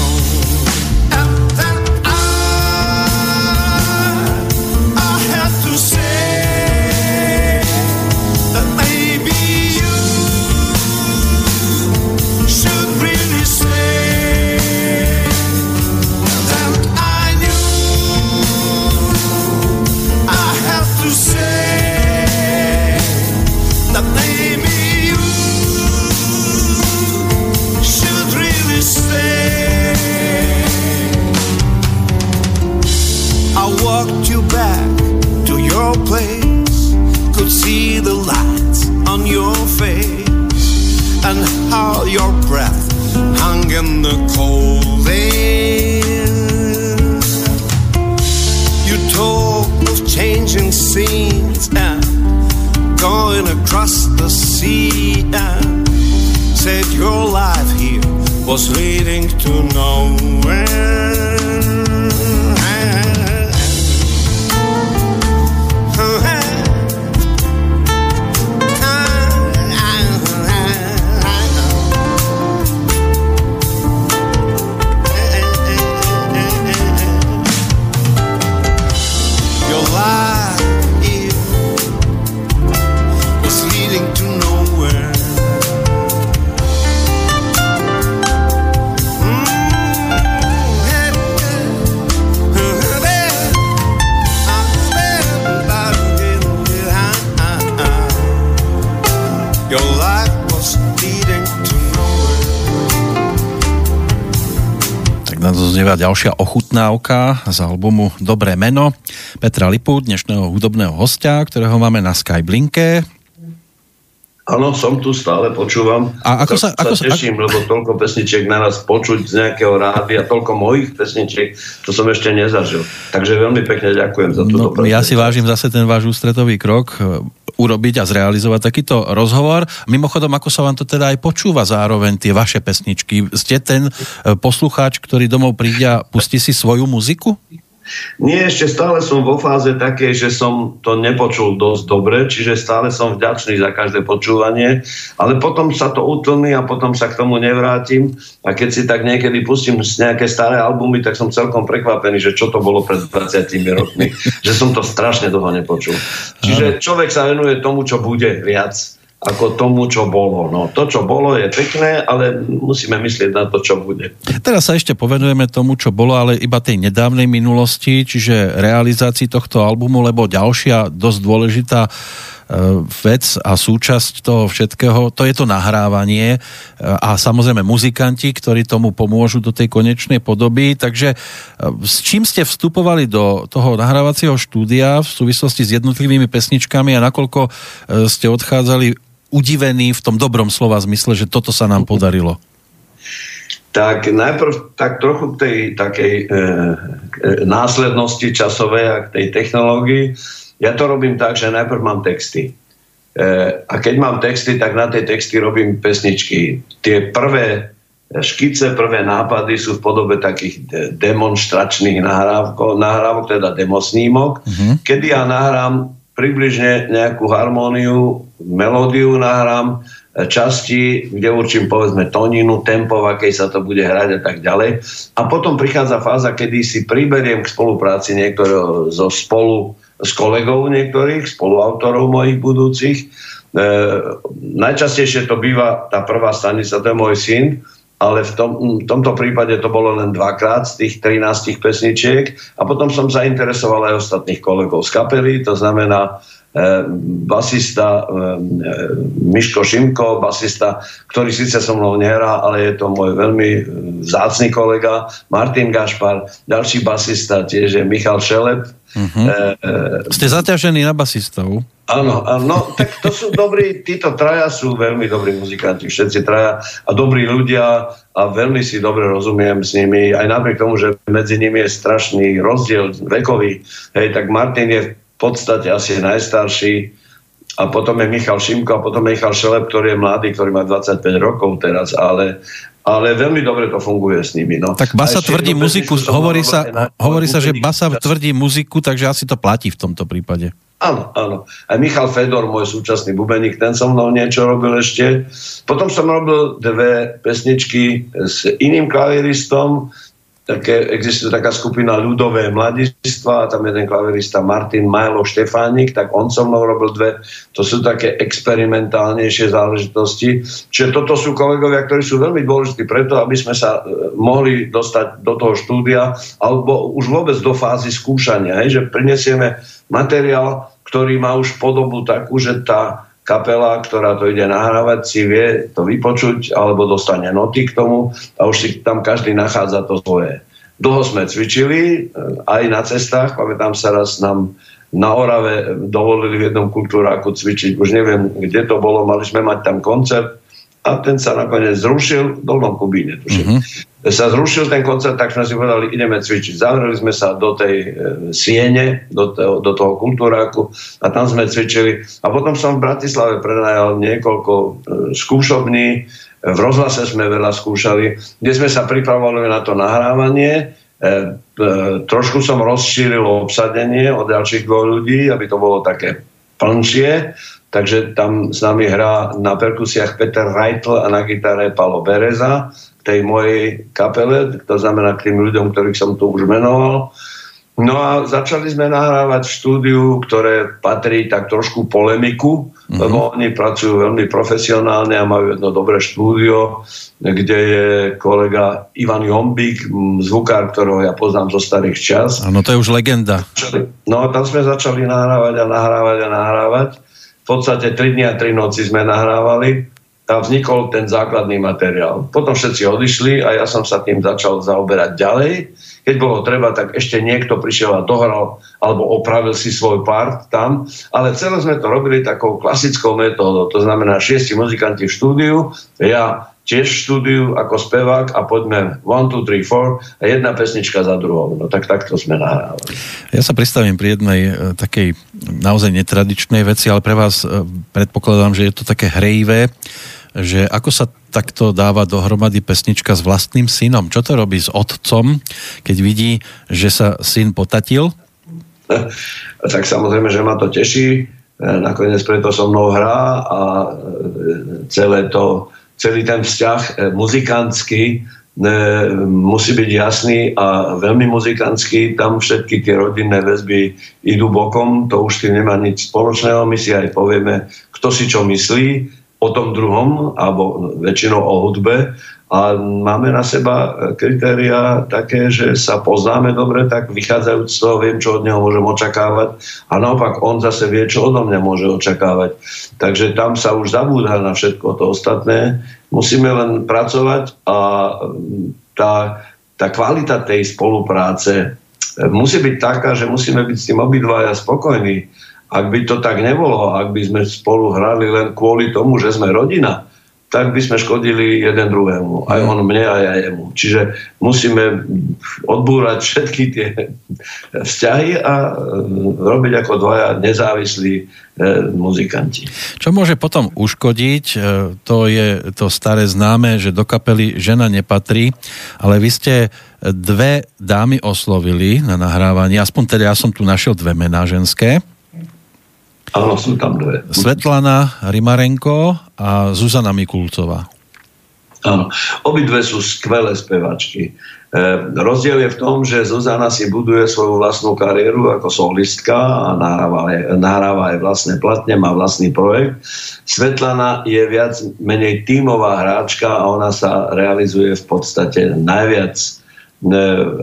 Ďalšia ochutnávka z albumu Dobré meno Petra Lipu, dnešného hudobného hostia, ktorého máme na Skyblinke. Áno, som tu, stále počúvam. A ako sa- ako sa- teším, lebo toľko pesničiek na nás počuť z nejakého rádia, toľko mojich pesničiek, to som ešte nezažil. Takže veľmi pekne ďakujem za túto No, ja si vážim zase ten váš ústretový krok e, urobiť a zrealizovať takýto rozhovor. Mimochodom, ako sa vám to teda aj počúva zároveň tie vaše pesničky? Ste ten e, poslucháč, ktorý domov príde a pustí si svoju muziku? Nie, ešte stále som vo fáze takej, že som to nepočul dosť dobre, čiže stále som vďačný za každé počúvanie, ale potom sa to utlmi a potom sa k tomu nevrátim. A keď si tak niekedy pustím nejaké staré albumy, tak som celkom prekvapený, že čo to bolo pred 20 rokmi, že som to strašne dlho nepočul. Čiže človek sa venuje tomu, čo bude viac ako tomu, čo bolo. No, to, čo bolo, je pekné, ale musíme myslieť na to, čo bude. Teraz sa ešte povenujeme tomu, čo bolo, ale iba tej nedávnej minulosti, čiže realizácii tohto albumu, lebo ďalšia dosť dôležitá vec a súčasť toho všetkého, to je to nahrávanie e, a samozrejme muzikanti, ktorí tomu pomôžu do tej konečnej podoby. Takže e, s čím ste vstupovali do toho nahrávacieho štúdia v súvislosti s jednotlivými pesničkami a nakoľko e, ste odchádzali udivení v tom dobrom slova zmysle, že toto sa nám podarilo? Tak najprv tak trochu k tej takej e, e, následnosti časovej a k tej technológii. Ja to robím tak, že najprv mám texty. E, a keď mám texty, tak na tie texty robím pesničky. Tie prvé škice, prvé nápady sú v podobe takých de- demonstračných nahrávkov, nahrávok, teda demosnímok, mm-hmm. kedy ja nahrám približne nejakú harmóniu, melódiu nahrám, e, časti, kde určím povedzme tóninu, tempo, v akej sa to bude hrať a tak ďalej. A potom prichádza fáza, kedy si priberiem k spolupráci niektorého zo spolu s kolegov niektorých, spoluautorov mojich budúcich. E, najčastejšie to býva tá prvá stanica, to je môj syn, ale v, tom, v tomto prípade to bolo len dvakrát z tých 13 pesničiek a potom som zainteresoval aj ostatných kolegov z kapely, to znamená basista Miško Šimko, basista, ktorý síce so mnou nehrá, ale je to môj veľmi vzácný kolega, Martin Gašpar, ďalší basista tiež je Michal Šelep. Uh-huh. E, Ste zaťažení na basistov? Áno, áno, tak to sú dobrí, títo traja sú veľmi dobrí muzikanti, všetci traja a dobrí ľudia a veľmi si dobre rozumiem s nimi, aj napriek tomu, že medzi nimi je strašný rozdiel vekový, hej, tak Martin je podstate asi najstarší a potom je Michal Šimko a potom je Michal Šelep, ktorý je mladý, ktorý má 25 rokov teraz, ale, ale veľmi dobre to funguje s nimi. No. Tak Basa tvrdí muziku, hovorí sa, hovorí sa, že Basa tvrdí muziku, takže asi to platí v tomto prípade. Áno, áno. Aj Michal Fedor, môj súčasný bubeník, ten so mnou niečo robil ešte. Potom som robil dve pesničky s iným klaviristom, také, existuje taká skupina ľudové mladistva tam jeden klavirista Martin Majlo Štefánik, tak on so mnou robil dve, to sú také experimentálnejšie záležitosti. Čiže toto sú kolegovia, ktorí sú veľmi dôležití preto, aby sme sa e, mohli dostať do toho štúdia alebo už vôbec do fázy skúšania, hej, že prinesieme materiál, ktorý má už podobu takú, že tá kapela, ktorá to ide nahrávať, si vie to vypočuť alebo dostane noty k tomu a už si tam každý nachádza to svoje. Dlho sme cvičili, eh, aj na cestách, pamätám sa raz nám na Orave dovolili v jednom kultúráku cvičiť, už neviem, kde to bolo, mali sme mať tam koncert a ten sa nakoniec zrušil v Dolnom Kubíne, tuším. Mm-hmm. Sa zrušil ten koncert, tak sme si povedali, ideme cvičiť. Zavreli sme sa do tej e, siene, do, toho, do toho kultúráku a tam sme cvičili. A potom som v Bratislave prenajal niekoľko e, skúšobní, v rozhlase sme veľa skúšali, kde sme sa pripravovali na to nahrávanie. E, e, trošku som rozšíril obsadenie od ďalších dvoch ľudí, aby to bolo také plnšie takže tam s nami hrá na perkusiách Peter Reitl a na gitare Palo Bereza k tej mojej kapele, to znamená k tým ľuďom, ktorých som tu už menoval. No a začali sme nahrávať v štúdiu, ktoré patrí tak trošku polemiku, mm-hmm. lebo oni pracujú veľmi profesionálne a majú jedno dobré štúdio, kde je kolega Ivan Jombík, zvukár, ktorého ja poznám zo starých čas. Áno, to je už legenda. No tam sme začali nahrávať a nahrávať a nahrávať podstate 3 dni a 3 noci sme nahrávali a vznikol ten základný materiál. Potom všetci odišli a ja som sa tým začal zaoberať ďalej. Keď bolo treba, tak ešte niekto prišiel a dohral alebo opravil si svoj part tam. Ale celé sme to robili takou klasickou metódou. To znamená šiesti muzikanti v štúdiu, ja tiež štúdiu ako spevák a poďme 1, 2, 3, 4 a jedna pesnička za druhou. No tak takto sme nahrávali. Ja sa pristavím pri jednej e, takej naozaj netradičnej veci, ale pre vás e, predpokladám, že je to také hrejivé, že ako sa takto dáva dohromady pesnička s vlastným synom. Čo to robí s otcom, keď vidí, že sa syn potatil? tak samozrejme, že ma to teší. E, nakoniec preto so mnou hrá a celé to celý ten vzťah e, muzikantský e, musí byť jasný a veľmi muzikantský. Tam všetky tie rodinné väzby idú bokom, to už tým nemá nič spoločného. My si aj povieme, kto si čo myslí o tom druhom, alebo väčšinou o hudbe a máme na seba kritéria také, že sa poznáme dobre, tak vychádzajúc z toho viem, čo od neho môžem očakávať a naopak on zase vie, čo odo mňa môže očakávať. Takže tam sa už zabúda na všetko to ostatné. Musíme len pracovať a tá, tá kvalita tej spolupráce musí byť taká, že musíme byť s tým obidvaja spokojní. Ak by to tak nebolo, ak by sme spolu hrali len kvôli tomu, že sme rodina, tak by sme škodili jeden druhému. Aj on mne, aj ja jemu. Čiže musíme odbúrať všetky tie vzťahy a e, robiť ako dvaja nezávislí e, muzikanti. Čo môže potom uškodiť, e, to je to staré známe, že do kapely žena nepatrí, ale vy ste dve dámy oslovili na nahrávanie, aspoň teda ja som tu našiel dve mená ženské. Áno, sú tam dve. Svetlana Rimarenko a Zuzana Mikulcová. Áno, obidve sú skvelé spevačky. E, rozdiel je v tom, že Zuzana si buduje svoju vlastnú kariéru ako solistka a nahráva, nahráva aj vlastné platne, má vlastný projekt. Svetlana je viac menej tímová hráčka a ona sa realizuje v podstate najviac e,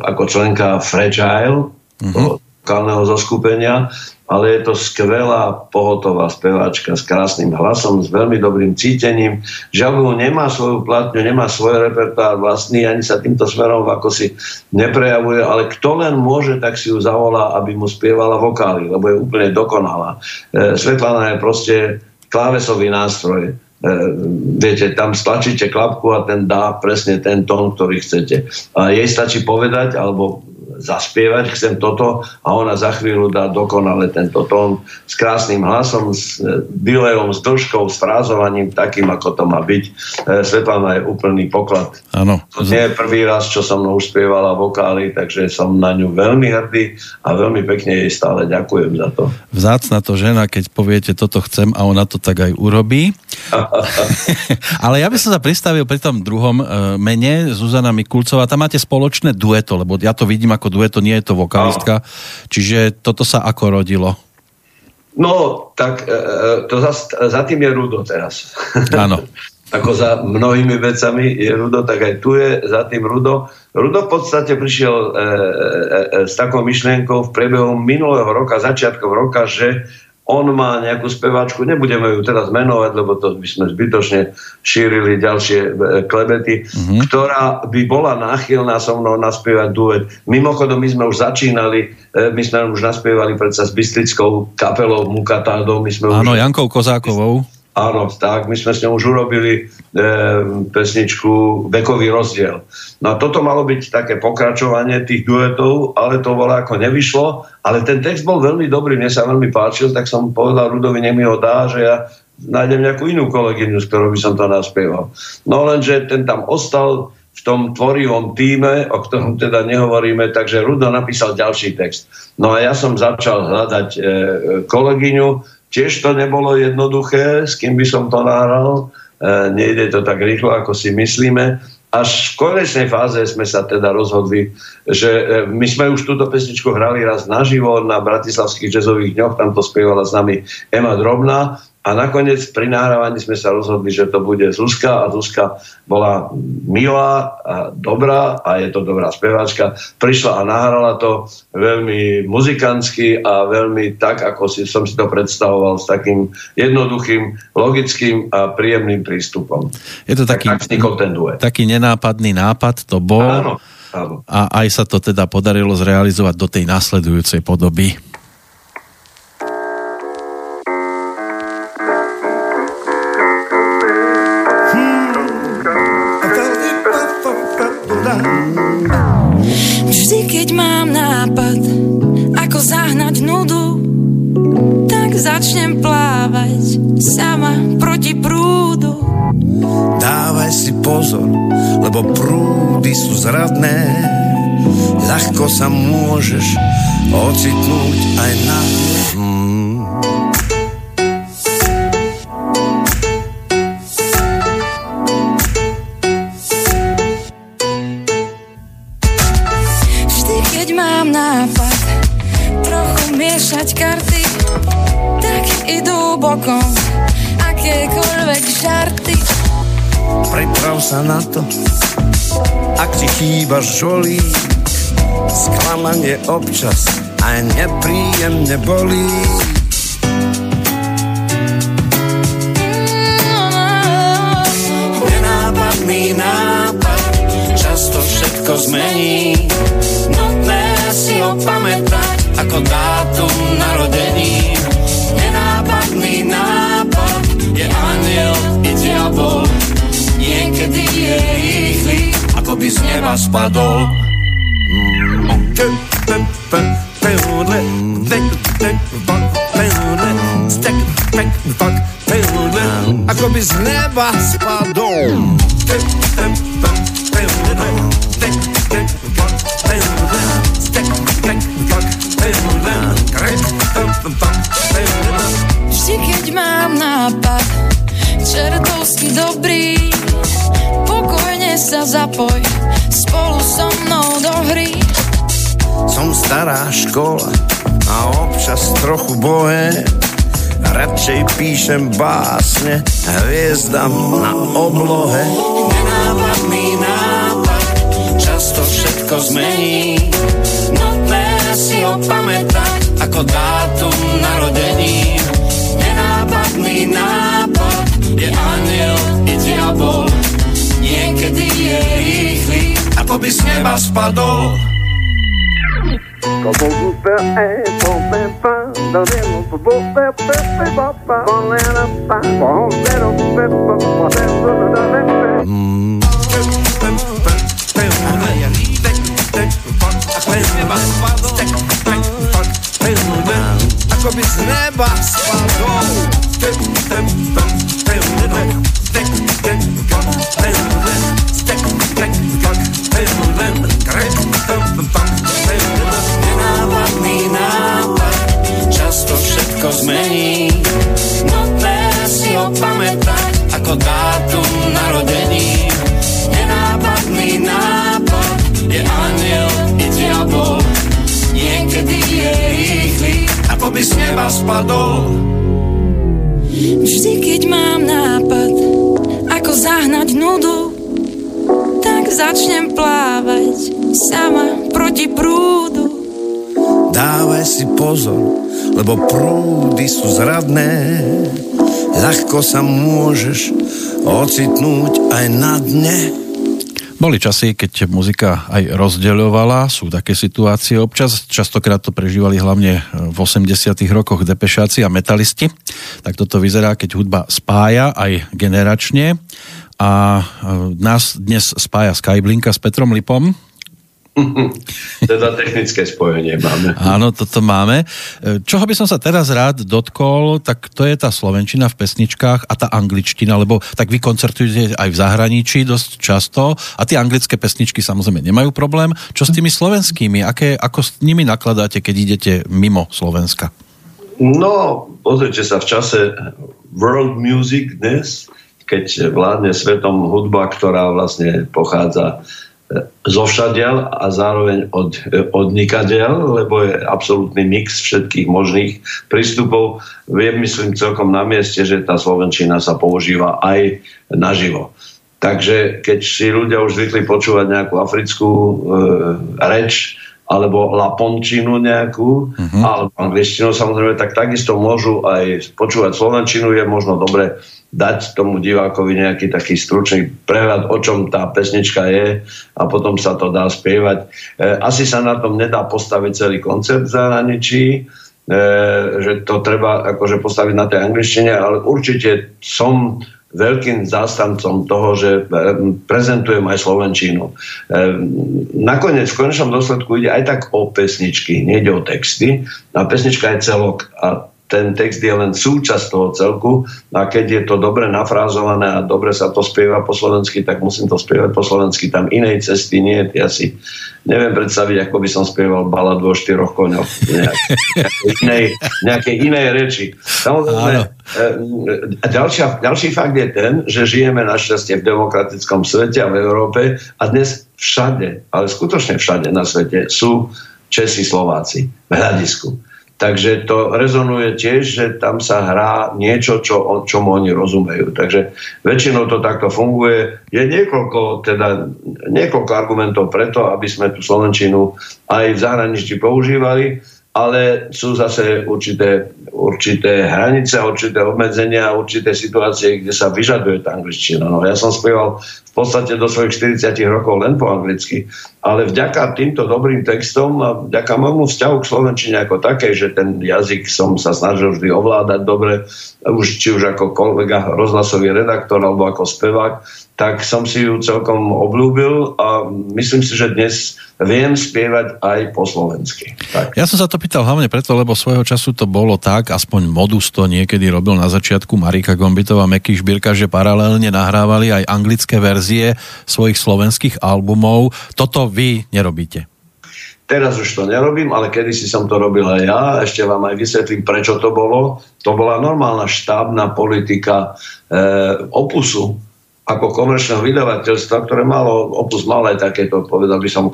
ako členka Fragile, mm-hmm vokálneho zoskupenia, ale je to skvelá, pohotová speváčka s krásnym hlasom, s veľmi dobrým cítením. Žabu nemá svoju platňu, nemá svoj repertoár vlastný, ani sa týmto smerom ako si neprejavuje, ale kto len môže, tak si ju zavolá, aby mu spievala vokály, lebo je úplne dokonalá. E, Svetlana je proste klávesový nástroj. E, viete, tam stlačíte klapku a ten dá presne ten tón, ktorý chcete. A jej stačí povedať, alebo zaspievať, chcem toto a ona za chvíľu dá dokonale tento tón s krásnym hlasom, s e, delejom, s dĺžkou, s frázovaním takým, ako to má byť. E, Svetlana je úplný poklad. Áno. To nie je prvý raz, čo som mnou spievala vokály, takže som na ňu veľmi hrdý a veľmi pekne jej stále ďakujem za to. Vzácna to žena, keď poviete toto chcem a ona to tak aj urobí. Ale ja by som sa pristavil pri tom druhom e, mene, Zuzana Mikulcová, tam máte spoločné dueto, lebo ja to vidím ako dueto, nie je to vokalistka. No. Čiže toto sa ako rodilo? No, tak e, e, to za, za tým je Rudo teraz. Áno. ako za mnohými vecami je Rudo, tak aj tu je za tým Rudo. Rudo v podstate prišiel e, e, e, s takou myšlienkou v priebehu minulého roka, začiatkov roka, že on má nejakú speváčku, nebudeme ju teraz menovať, lebo to by sme zbytočne šírili ďalšie e, klebety, mm-hmm. ktorá by bola náchylná so mnou naspievať duet. Mimochodom, my sme už začínali, e, my sme už naspievali predsa s Byslickou kapelou Mukatádou. My sme Áno, už... Jankou Kozákovou. Áno, tak, my sme s ňou už urobili e, pesničku Vekový rozdiel. No a toto malo byť také pokračovanie tých duetov, ale to bolo ako nevyšlo, ale ten text bol veľmi dobrý, mne sa veľmi páčil, tak som povedal Rudovi, nech mi ho dá, že ja nájdem nejakú inú kolegyňu, s ktorou by som to naspieval. No lenže ten tam ostal v tom tvorivom týme, o ktorom teda nehovoríme, takže Rudo napísal ďalší text. No a ja som začal hľadať e, kolegyňu, Tiež to nebolo jednoduché, s kým by som to nahral. E, nejde to tak rýchlo, ako si myslíme. Až v konečnej fáze sme sa teda rozhodli, že e, my sme už túto pesničku hrali raz naživo na Bratislavských jazzových dňoch, tam to spievala s nami Ema Drobná a nakoniec pri nahrávaní sme sa rozhodli, že to bude Zuzka a Zuzka bola milá a dobrá a je to dobrá speváčka. Prišla a nahrala to veľmi muzikantsky a veľmi tak, ako si, som si to predstavoval s takým jednoduchým, logickým a príjemným prístupom. Je to taký, tak, ten duet. taký nenápadný nápad, to bol. Áno, áno. A aj sa to teda podarilo zrealizovať do tej následujúcej podoby. Lebo prúdy sú zradné. Ľahko sa môžeš ocitnúť aj na hmm. Žolí, sklamanie občas aj nepríjemne bolí. Nenápadný nápad často všetko zmení. Nutné si ho pamätať ako dátum narodení nenápadný nápad je aniel i diabol. Niekedy je rýchly, ako by z neba spadol. Ako by z neba spadol. Vždy, keď mám nápad, čertovsky dobrý, pokojne sa zapoj spolu so mnou do hry. Som stará škola a občas trochu bohe, radšej píšem básne hviezdam na oblohe. Nenápadný nápad často všetko zmení, nutné si ho ho pamätať ako dátum narodení. Nenápadný nápad je aniel i diabol. Niekedy je rýchly, ako by z neba spadol. Mm. Ako by z neba spadol zmení. Nutné si ho pamätať ako dátum narodení. Nenápadný nápad je aniel i diabol. Niekedy je rýchly, ako by z neba spadol. Vždy, keď mám nápad, ako zahnať nudu, tak začnem plávať sama proti prúdu. Dávaj si pozor, lebo prúdy sú zradné. Ľahko sa môžeš ocitnúť aj na dne. Boli časy, keď muzika aj rozdeľovala, sú také situácie občas, častokrát to prežívali hlavne v 80 rokoch depešáci a metalisti. Tak toto vyzerá, keď hudba spája aj generačne a nás dnes spája Skyblinka s Petrom Lipom, teda technické spojenie máme. Áno, toto máme. Čoho by som sa teraz rád dotkol, tak to je tá slovenčina v pesničkách a tá angličtina, lebo tak vy koncertujete aj v zahraničí dosť často a tie anglické pesničky samozrejme nemajú problém. Čo s tými slovenskými? Aké, ako s nimi nakladáte, keď idete mimo Slovenska? No, pozrite sa, v čase world music dnes, keď vládne svetom hudba, ktorá vlastne pochádza zo všadiaľ a zároveň od, od nikadiaľ, lebo je absolútny mix všetkých možných prístupov. Viem, myslím celkom na mieste, že tá Slovenčina sa používa aj naživo. Takže keď si ľudia už zvykli počúvať nejakú africkú e, reč, alebo lapončinu nejakú, uh-huh. alebo angličtinu samozrejme, tak takisto môžu aj počúvať slovenčinu, je možno dobre dať tomu divákovi nejaký taký stručný prehľad, o čom tá pesnička je a potom sa to dá spievať. E, asi sa na tom nedá postaviť celý koncept v zahraničí, e, že to treba akože postaviť na tej angličtine, ale určite som veľkým zástancom toho, že e, prezentujem aj Slovenčínu. E, nakoniec v konečnom dôsledku ide aj tak o pesničky, nejde o texty. A pesnička je celok a ten text je len súčasť toho celku a keď je to dobre nafrázované a dobre sa to spieva po slovensky, tak musím to spievať po slovensky. Tam inej cesty nie, ja si neviem predstaviť, ako by som spieval baladu o štyroch koňoch. Nejakej nejakej inej reči. Samozrejme, e, ďalšia, ďalší fakt je ten, že žijeme našťastie v demokratickom svete a v Európe a dnes všade, ale skutočne všade na svete sú Česi, Slováci v hľadisku Takže to rezonuje tiež, že tam sa hrá niečo, čo, o čom oni rozumejú. Takže väčšinou to takto funguje. Je niekoľko, teda, niekoľko argumentov preto, aby sme tú Slovenčinu aj v zahraničí používali ale sú zase určité, určité hranice, určité obmedzenia, určité situácie, kde sa vyžaduje tá angličtina. No, ja som spieval v podstate do svojich 40 rokov len po anglicky, ale vďaka týmto dobrým textom a vďaka môjmu vzťahu k Slovenčine ako také, že ten jazyk som sa snažil vždy ovládať dobre, už, či už ako kolega rozhlasový redaktor alebo ako spevák, tak som si ju celkom obľúbil a myslím si, že dnes viem spievať aj po slovensky. Tak. Ja som sa to pýtal hlavne preto, lebo svojho času to bolo tak, aspoň modus to niekedy robil na začiatku Marika Gombitová, Meky Šbírka, že paralelne nahrávali aj anglické verzie svojich slovenských albumov. Toto vy nerobíte. Teraz už to nerobím, ale kedysi som to robil aj ja. Ešte vám aj vysvetlím, prečo to bolo. To bola normálna štábna politika e, opusu ako komerčného vydavateľstva, ktoré malo, opus mal aj takéto, povedal by som,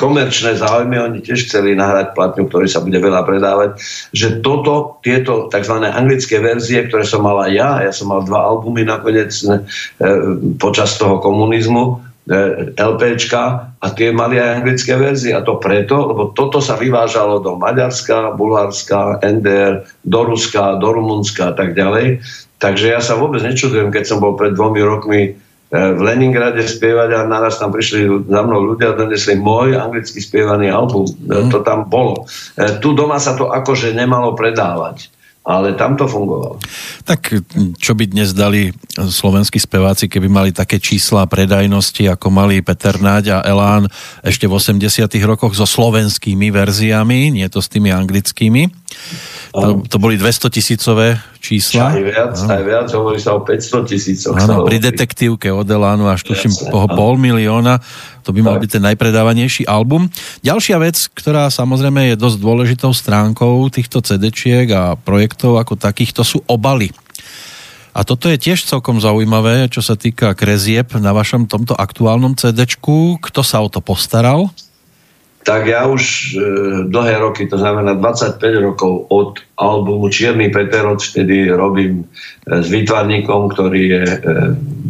komerčné záujmy, oni tiež chceli nahrať platňu, ktorý sa bude veľa predávať, že toto, tieto tzv. anglické verzie, ktoré som mal aj ja, ja som mal dva albumy nakoniec e, počas toho komunizmu, LPčka a tie mali aj anglické verzie. A to preto, lebo toto sa vyvážalo do Maďarska, Bulharska, NDR, do Ruska, do Rumunska a tak ďalej. Takže ja sa vôbec nečudujem, keď som bol pred dvomi rokmi e, v Leningrade spievať a naraz tam prišli za mnou ľudia a donesli môj anglicky spievaný album. Mm. To tam bolo. Tu doma sa to akože nemalo predávať ale tam to fungovalo. Tak čo by dnes dali slovenskí speváci, keby mali také čísla predajnosti, ako mali Peter Náď a Elán ešte v 80 rokoch so slovenskými verziami, nie to s tými anglickými. To, to boli 200 tisícové čísla. Aj viac, ano. aj viac, hovorí sa o 500 tisícoch. Áno, pri detektívke od Elánu až tuším po pol milióna. To by mal byť ten najpredávanejší album. Ďalšia vec, ktorá samozrejme je dosť dôležitou stránkou týchto CD-čiek a projektov ako takých, to sú obaly. A toto je tiež celkom zaujímavé, čo sa týka krezieb na vašom tomto aktuálnom cd Kto sa o to postaral? Tak ja už e, dlhé roky, to znamená 25 rokov od albumu Čierny Peterot, vtedy robím e, s výtvarníkom, ktorý je e,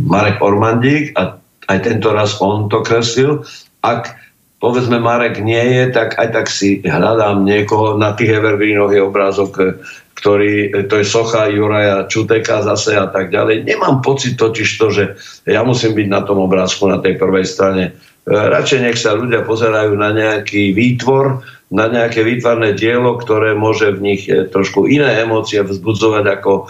Marek Ormandík a aj tento raz on to kreslil. Ak povedzme Marek nie je, tak aj tak si hľadám niekoho, na tých evergreenoch je obrázok, e, ktorý, e, to je socha Juraja Čuteka zase a tak ďalej. Nemám pocit totiž to, že ja musím byť na tom obrázku na tej prvej strane radšej nech sa ľudia pozerajú na nejaký výtvor, na nejaké výtvarné dielo, ktoré môže v nich e, trošku iné emócie vzbudzovať ako e,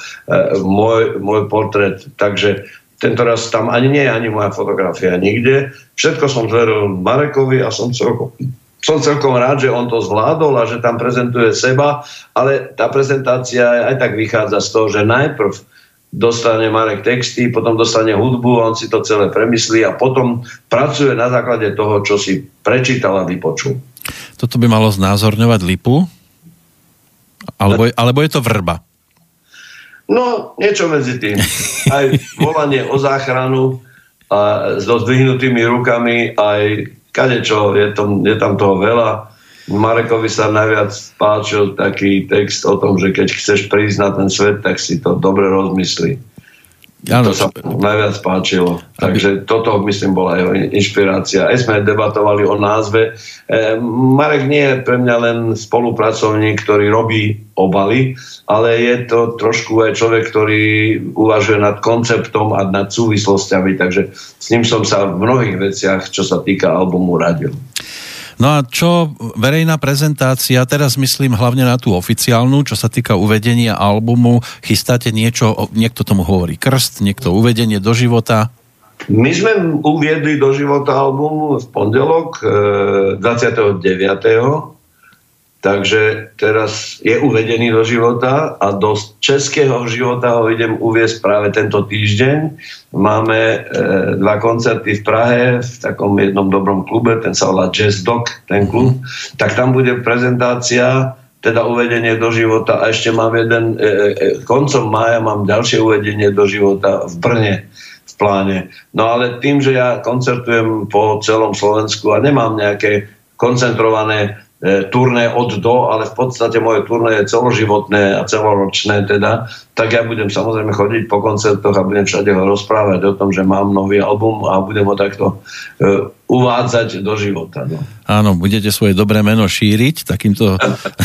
môj, môj portrét. Takže tento raz tam ani nie je ani moja fotografia nikde. Všetko som zveril Marekovi a som celkom, som celkom rád, že on to zvládol a že tam prezentuje seba, ale tá prezentácia aj tak vychádza z toho, že najprv dostane Marek texty, potom dostane hudbu, on si to celé premyslí a potom pracuje na základe toho, čo si prečítal a vypočul. Toto by malo znázorňovať lipu? Alebo, alebo je to vrba? No, niečo medzi tým. Aj volanie o záchranu a so zdvihnutými rukami, aj kadečo, je tam, je tam toho veľa Marekovi sa najviac páčil taký text o tom, že keď chceš prísť na ten svet, tak si to dobre rozmyslí. Ano, to sa najviac páčilo. Aby... Takže toto, myslím, bola jeho inšpirácia. Aj sme debatovali o názve. E, Marek nie je pre mňa len spolupracovník, ktorý robí obaly, ale je to trošku aj človek, ktorý uvažuje nad konceptom a nad súvislostiami. Takže s ním som sa v mnohých veciach, čo sa týka albumu, radil. No a čo verejná prezentácia, teraz myslím hlavne na tú oficiálnu, čo sa týka uvedenia albumu, chystáte niečo, niekto tomu hovorí krst, niekto uvedenie do života? My sme uviedli do života albumu v pondelok 29 e, Takže teraz je uvedený do života a do českého života ho idem uviesť práve tento týždeň. Máme e, dva koncerty v Prahe v takom jednom dobrom klube, ten sa volá Jazz Dog, ten klub. Tak tam bude prezentácia, teda uvedenie do života a ešte mám jeden, e, e, e koncom mája mám ďalšie uvedenie do života v Brne v pláne. No ale tým, že ja koncertujem po celom Slovensku a nemám nejaké koncentrované turné od do, ale v podstate moje turné je celoživotné a celoročné teda, tak ja budem samozrejme chodiť po koncertoch a budem všade ho rozprávať o tom, že mám nový album a budem ho takto uh, uvádzať do života. No. Áno, budete svoje dobré meno šíriť takýmto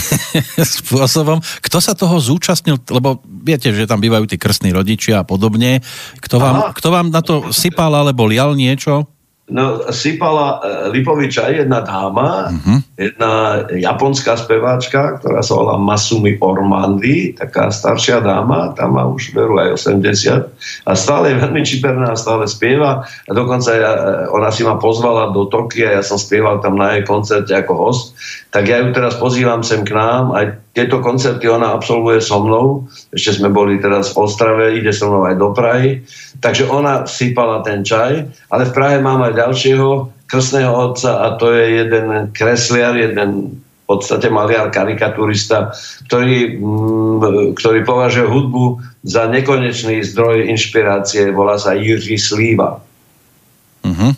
spôsobom. Kto sa toho zúčastnil, lebo viete, že tam bývajú tí krstní rodičia a podobne. Kto vám, kto vám na to sypal alebo lial niečo? No, sypala e, Lipoviča jedna dáma, uh-huh. jedna japonská speváčka, ktorá sa volá Masumi Ormandy, taká staršia dáma, tam má už veru aj 80 a stále je veľmi čiperná, stále spieva a dokonca ja, e, ona si ma pozvala do Tokia, ja som spieval tam na jej koncerte ako host, tak ja ju teraz pozývam sem k nám, aj tieto koncerty ona absolvuje so mnou. Ešte sme boli teraz v Ostrave, ide so mnou aj do Prahy. Takže ona sypala ten čaj, ale v Prahe mám aj ďalšieho krstného otca a to je jeden kresliar, jeden v podstate maliar, karikaturista, ktorý, mm, ktorý považuje hudbu za nekonečný zdroj inšpirácie, volá sa Jiří Slíva. Uh-huh.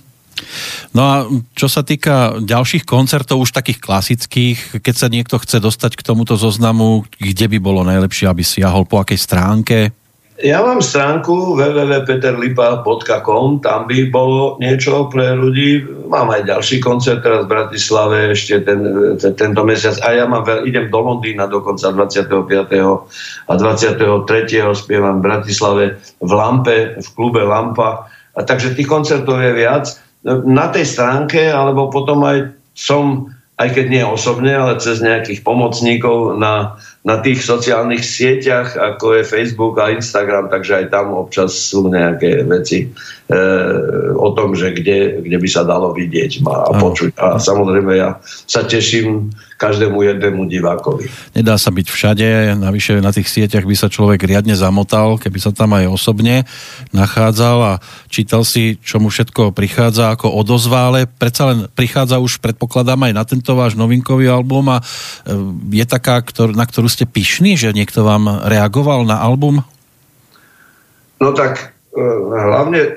No a čo sa týka ďalších koncertov, už takých klasických, keď sa niekto chce dostať k tomuto zoznamu, kde by bolo najlepšie, aby si jahol po akej stránke? Ja mám stránku www.peterlipa.com, tam by bolo niečo pre ľudí. Mám aj ďalší koncert teraz v Bratislave ešte ten, ten, tento mesiac. A ja mám idem do Londýna dokonca 25. a 23. spievam v Bratislave v Lampe, v klube Lampa. A takže tých koncertov je viac. Na tej stránke, alebo potom aj som aj keď nie osobne, ale cez nejakých pomocníkov na, na tých sociálnych sieťach, ako je Facebook a Instagram, takže aj tam občas sú nejaké veci e, o tom, že kde, kde by sa dalo vidieť ma a počuť. A samozrejme ja sa teším každému jednému divákovi. Nedá sa byť všade, navyše na tých sieťach by sa človek riadne zamotal, keby sa tam aj osobne nachádzal a čítal si, čo mu všetko prichádza ako odozva, ale predsa len prichádza už, predpokladám, aj na tento váš novinkový album a e, je taká, na ktorú ste pyšní, že niekto vám reagoval na album? No tak E, hlavne e,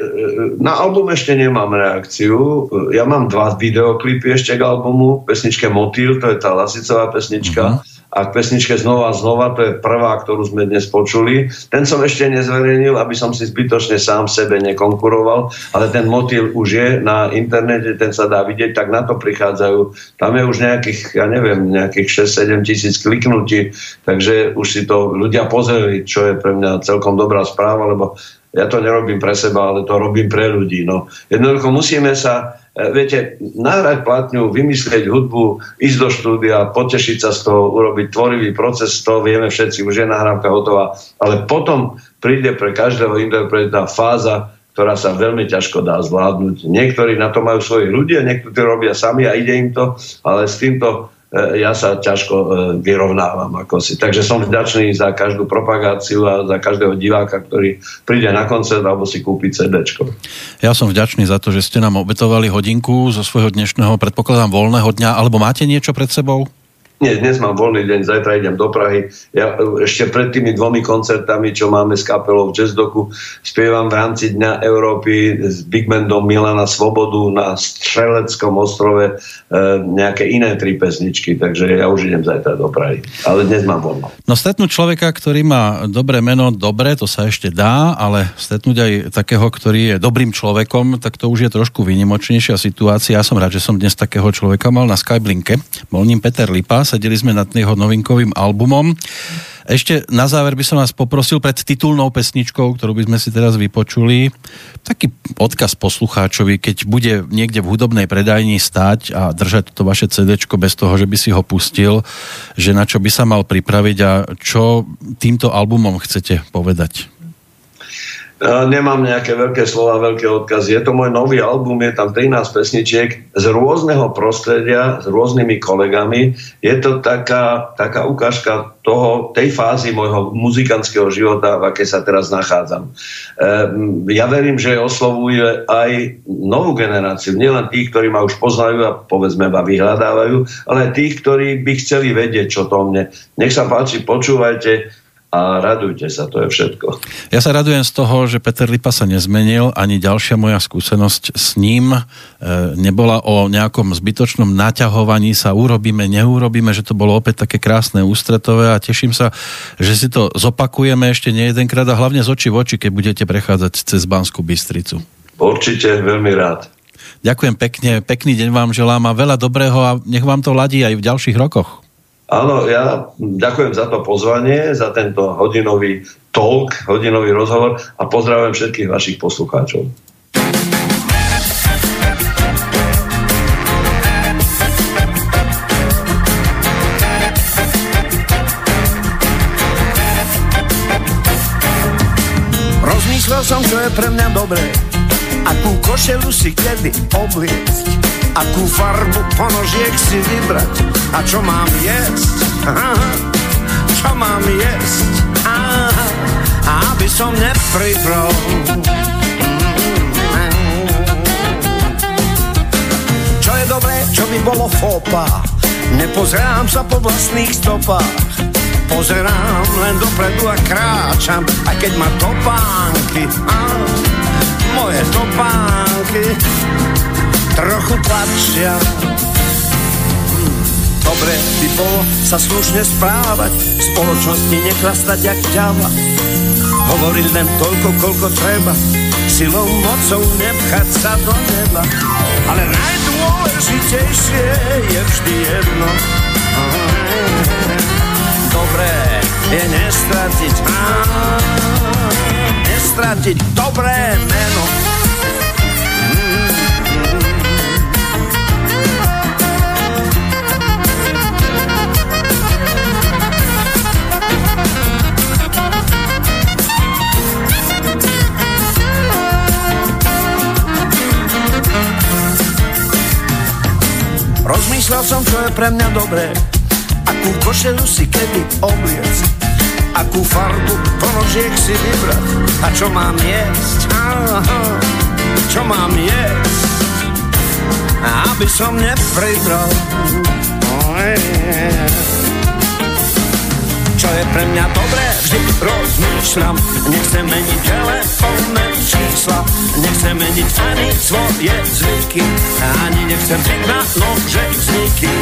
na album ešte nemám reakciu. Ja mám dva videoklipy ešte k albumu. Pesničke Motýl, to je tá Lasicová pesnička. Uh-huh. A k pesničke Znova a znova, to je prvá, ktorú sme dnes počuli. Ten som ešte nezverejnil, aby som si zbytočne sám sebe nekonkuroval, ale ten motýl už je na internete, ten sa dá vidieť, tak na to prichádzajú. Tam je už nejakých, ja neviem, nejakých 6-7 tisíc kliknutí, takže už si to ľudia pozreli, čo je pre mňa celkom dobrá správa, lebo ja to nerobím pre seba, ale to robím pre ľudí. No. Jednoducho musíme sa, e, viete, nahrať platňu, vymyslieť hudbu, ísť do štúdia, potešiť sa z toho, urobiť tvorivý proces, to vieme všetci, už je nahrávka hotová, ale potom príde pre každého interpreta fáza, ktorá sa veľmi ťažko dá zvládnuť. Niektorí na to majú svoji ľudia, niektorí to robia sami a ide im to, ale s týmto ja sa ťažko e, vyrovnávam ako si. Takže som vďačný za každú propagáciu a za každého diváka, ktorý príde na koncert alebo si kúpi CD. Ja som vďačný za to, že ste nám obetovali hodinku zo svojho dnešného, predpokladám, voľného dňa, alebo máte niečo pred sebou? Nie, dnes mám voľný deň, zajtra idem do Prahy. Ja ešte pred tými dvomi koncertami, čo máme s kapelou v Jazzdoku, spievam v rámci Dňa Európy s Big Bandom Milana Svobodu na Střeleckom ostrove e, nejaké iné tri pesničky, takže ja už idem zajtra do Prahy. Ale dnes mám voľno. No stretnúť človeka, ktorý má dobré meno, dobre, to sa ešte dá, ale stretnúť aj takého, ktorý je dobrým človekom, tak to už je trošku výnimočnejšia situácia. Ja som rád, že som dnes takého človeka mal na Skyblinke. Bol ním Peter Lipa, sedeli sme nad jeho novinkovým albumom. Ešte na záver by som vás poprosil pred titulnou pesničkou, ktorú by sme si teraz vypočuli, taký odkaz poslucháčovi, keď bude niekde v hudobnej predajni stáť a držať to vaše CD bez toho, že by si ho pustil, že na čo by sa mal pripraviť a čo týmto albumom chcete povedať? Nemám nejaké veľké slova, veľké odkazy. Je to môj nový album, je tam 13 pesničiek z rôzneho prostredia, s rôznymi kolegami. Je to taká, taká ukážka toho, tej fázy môjho muzikantského života, v akej sa teraz nachádzam. Ehm, ja verím, že oslovuje aj novú generáciu, nielen tých, ktorí ma už poznajú a povedzme ma vyhľadávajú, ale aj tých, ktorí by chceli vedieť, čo to mne. Nech sa páči, počúvajte, a radujte sa, to je všetko. Ja sa radujem z toho, že Peter Lipa sa nezmenil, ani ďalšia moja skúsenosť s ním e, nebola o nejakom zbytočnom naťahovaní sa, urobíme, neurobíme, že to bolo opäť také krásne ústretové a teším sa, že si to zopakujeme ešte nie jedenkrát a hlavne z očí v oči, keď budete prechádzať cez Banskú Bystricu. Určite, veľmi rád. Ďakujem pekne, pekný deň vám želám a veľa dobrého a nech vám to ladí aj v ďalších rokoch. Áno, ja ďakujem za to pozvanie, za tento hodinový talk, hodinový rozhovor a pozdravujem všetkých vašich poslucháčov. Rozmýšľal som, čo je pre mňa dobré, akú košelu si kedy obliecť akú farbu ponožiek si vybrať a čo mám jesť. Aha, čo mám jesť. Aha, aby som nepripral. Čo je dobré, čo by bolo fopa. Nepozerám sa po vlastných stopách. Pozerám len dopredu a kráčam, aj keď ma topánky, áno, moje topánky trochu tlačia. Dobre by bolo sa slušne správať, v spoločnosti nechlastať jak ďava. Hovoriť len toľko, koľko treba, silou, mocou nepchať sa do neba. Ale najdôležitejšie je vždy jedno. Dobré je nestratiť, nestratiť dobré meno. Rozmýšľal som, čo je pre mňa dobré. Akú košelu si kedy obliec. Akú farbu ponožiek si vybrať. A čo mám jesť? Aha, Čo mám jesť? Aby som nepridral oh, yeah čo je pre mňa dobré, vždy rozmýšľam. Nechcem meniť telefónne čísla, nechcem meniť ani svoje zvyky, ani nechcem byť na nože vzniky.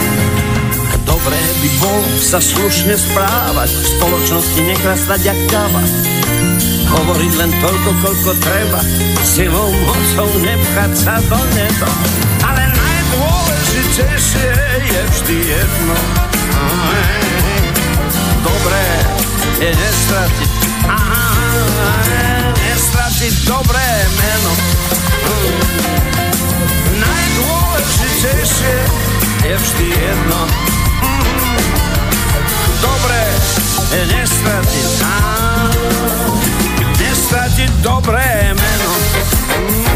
Dobré by bolo sa slušne správať, v spoločnosti nechrastať jak káva. Hovoriť len toľko, koľko treba, silou mocou nepchať sa do neba. Ale najdôležitejšie je vždy jedno. Aj dobré je nestratiť, aha, nestratiť dobré meno. Hmm. Najdôležitejšie je vždy jedno. Hmm. Dobré je nestratiť, aha, nestratiť dobré meno. Hmm.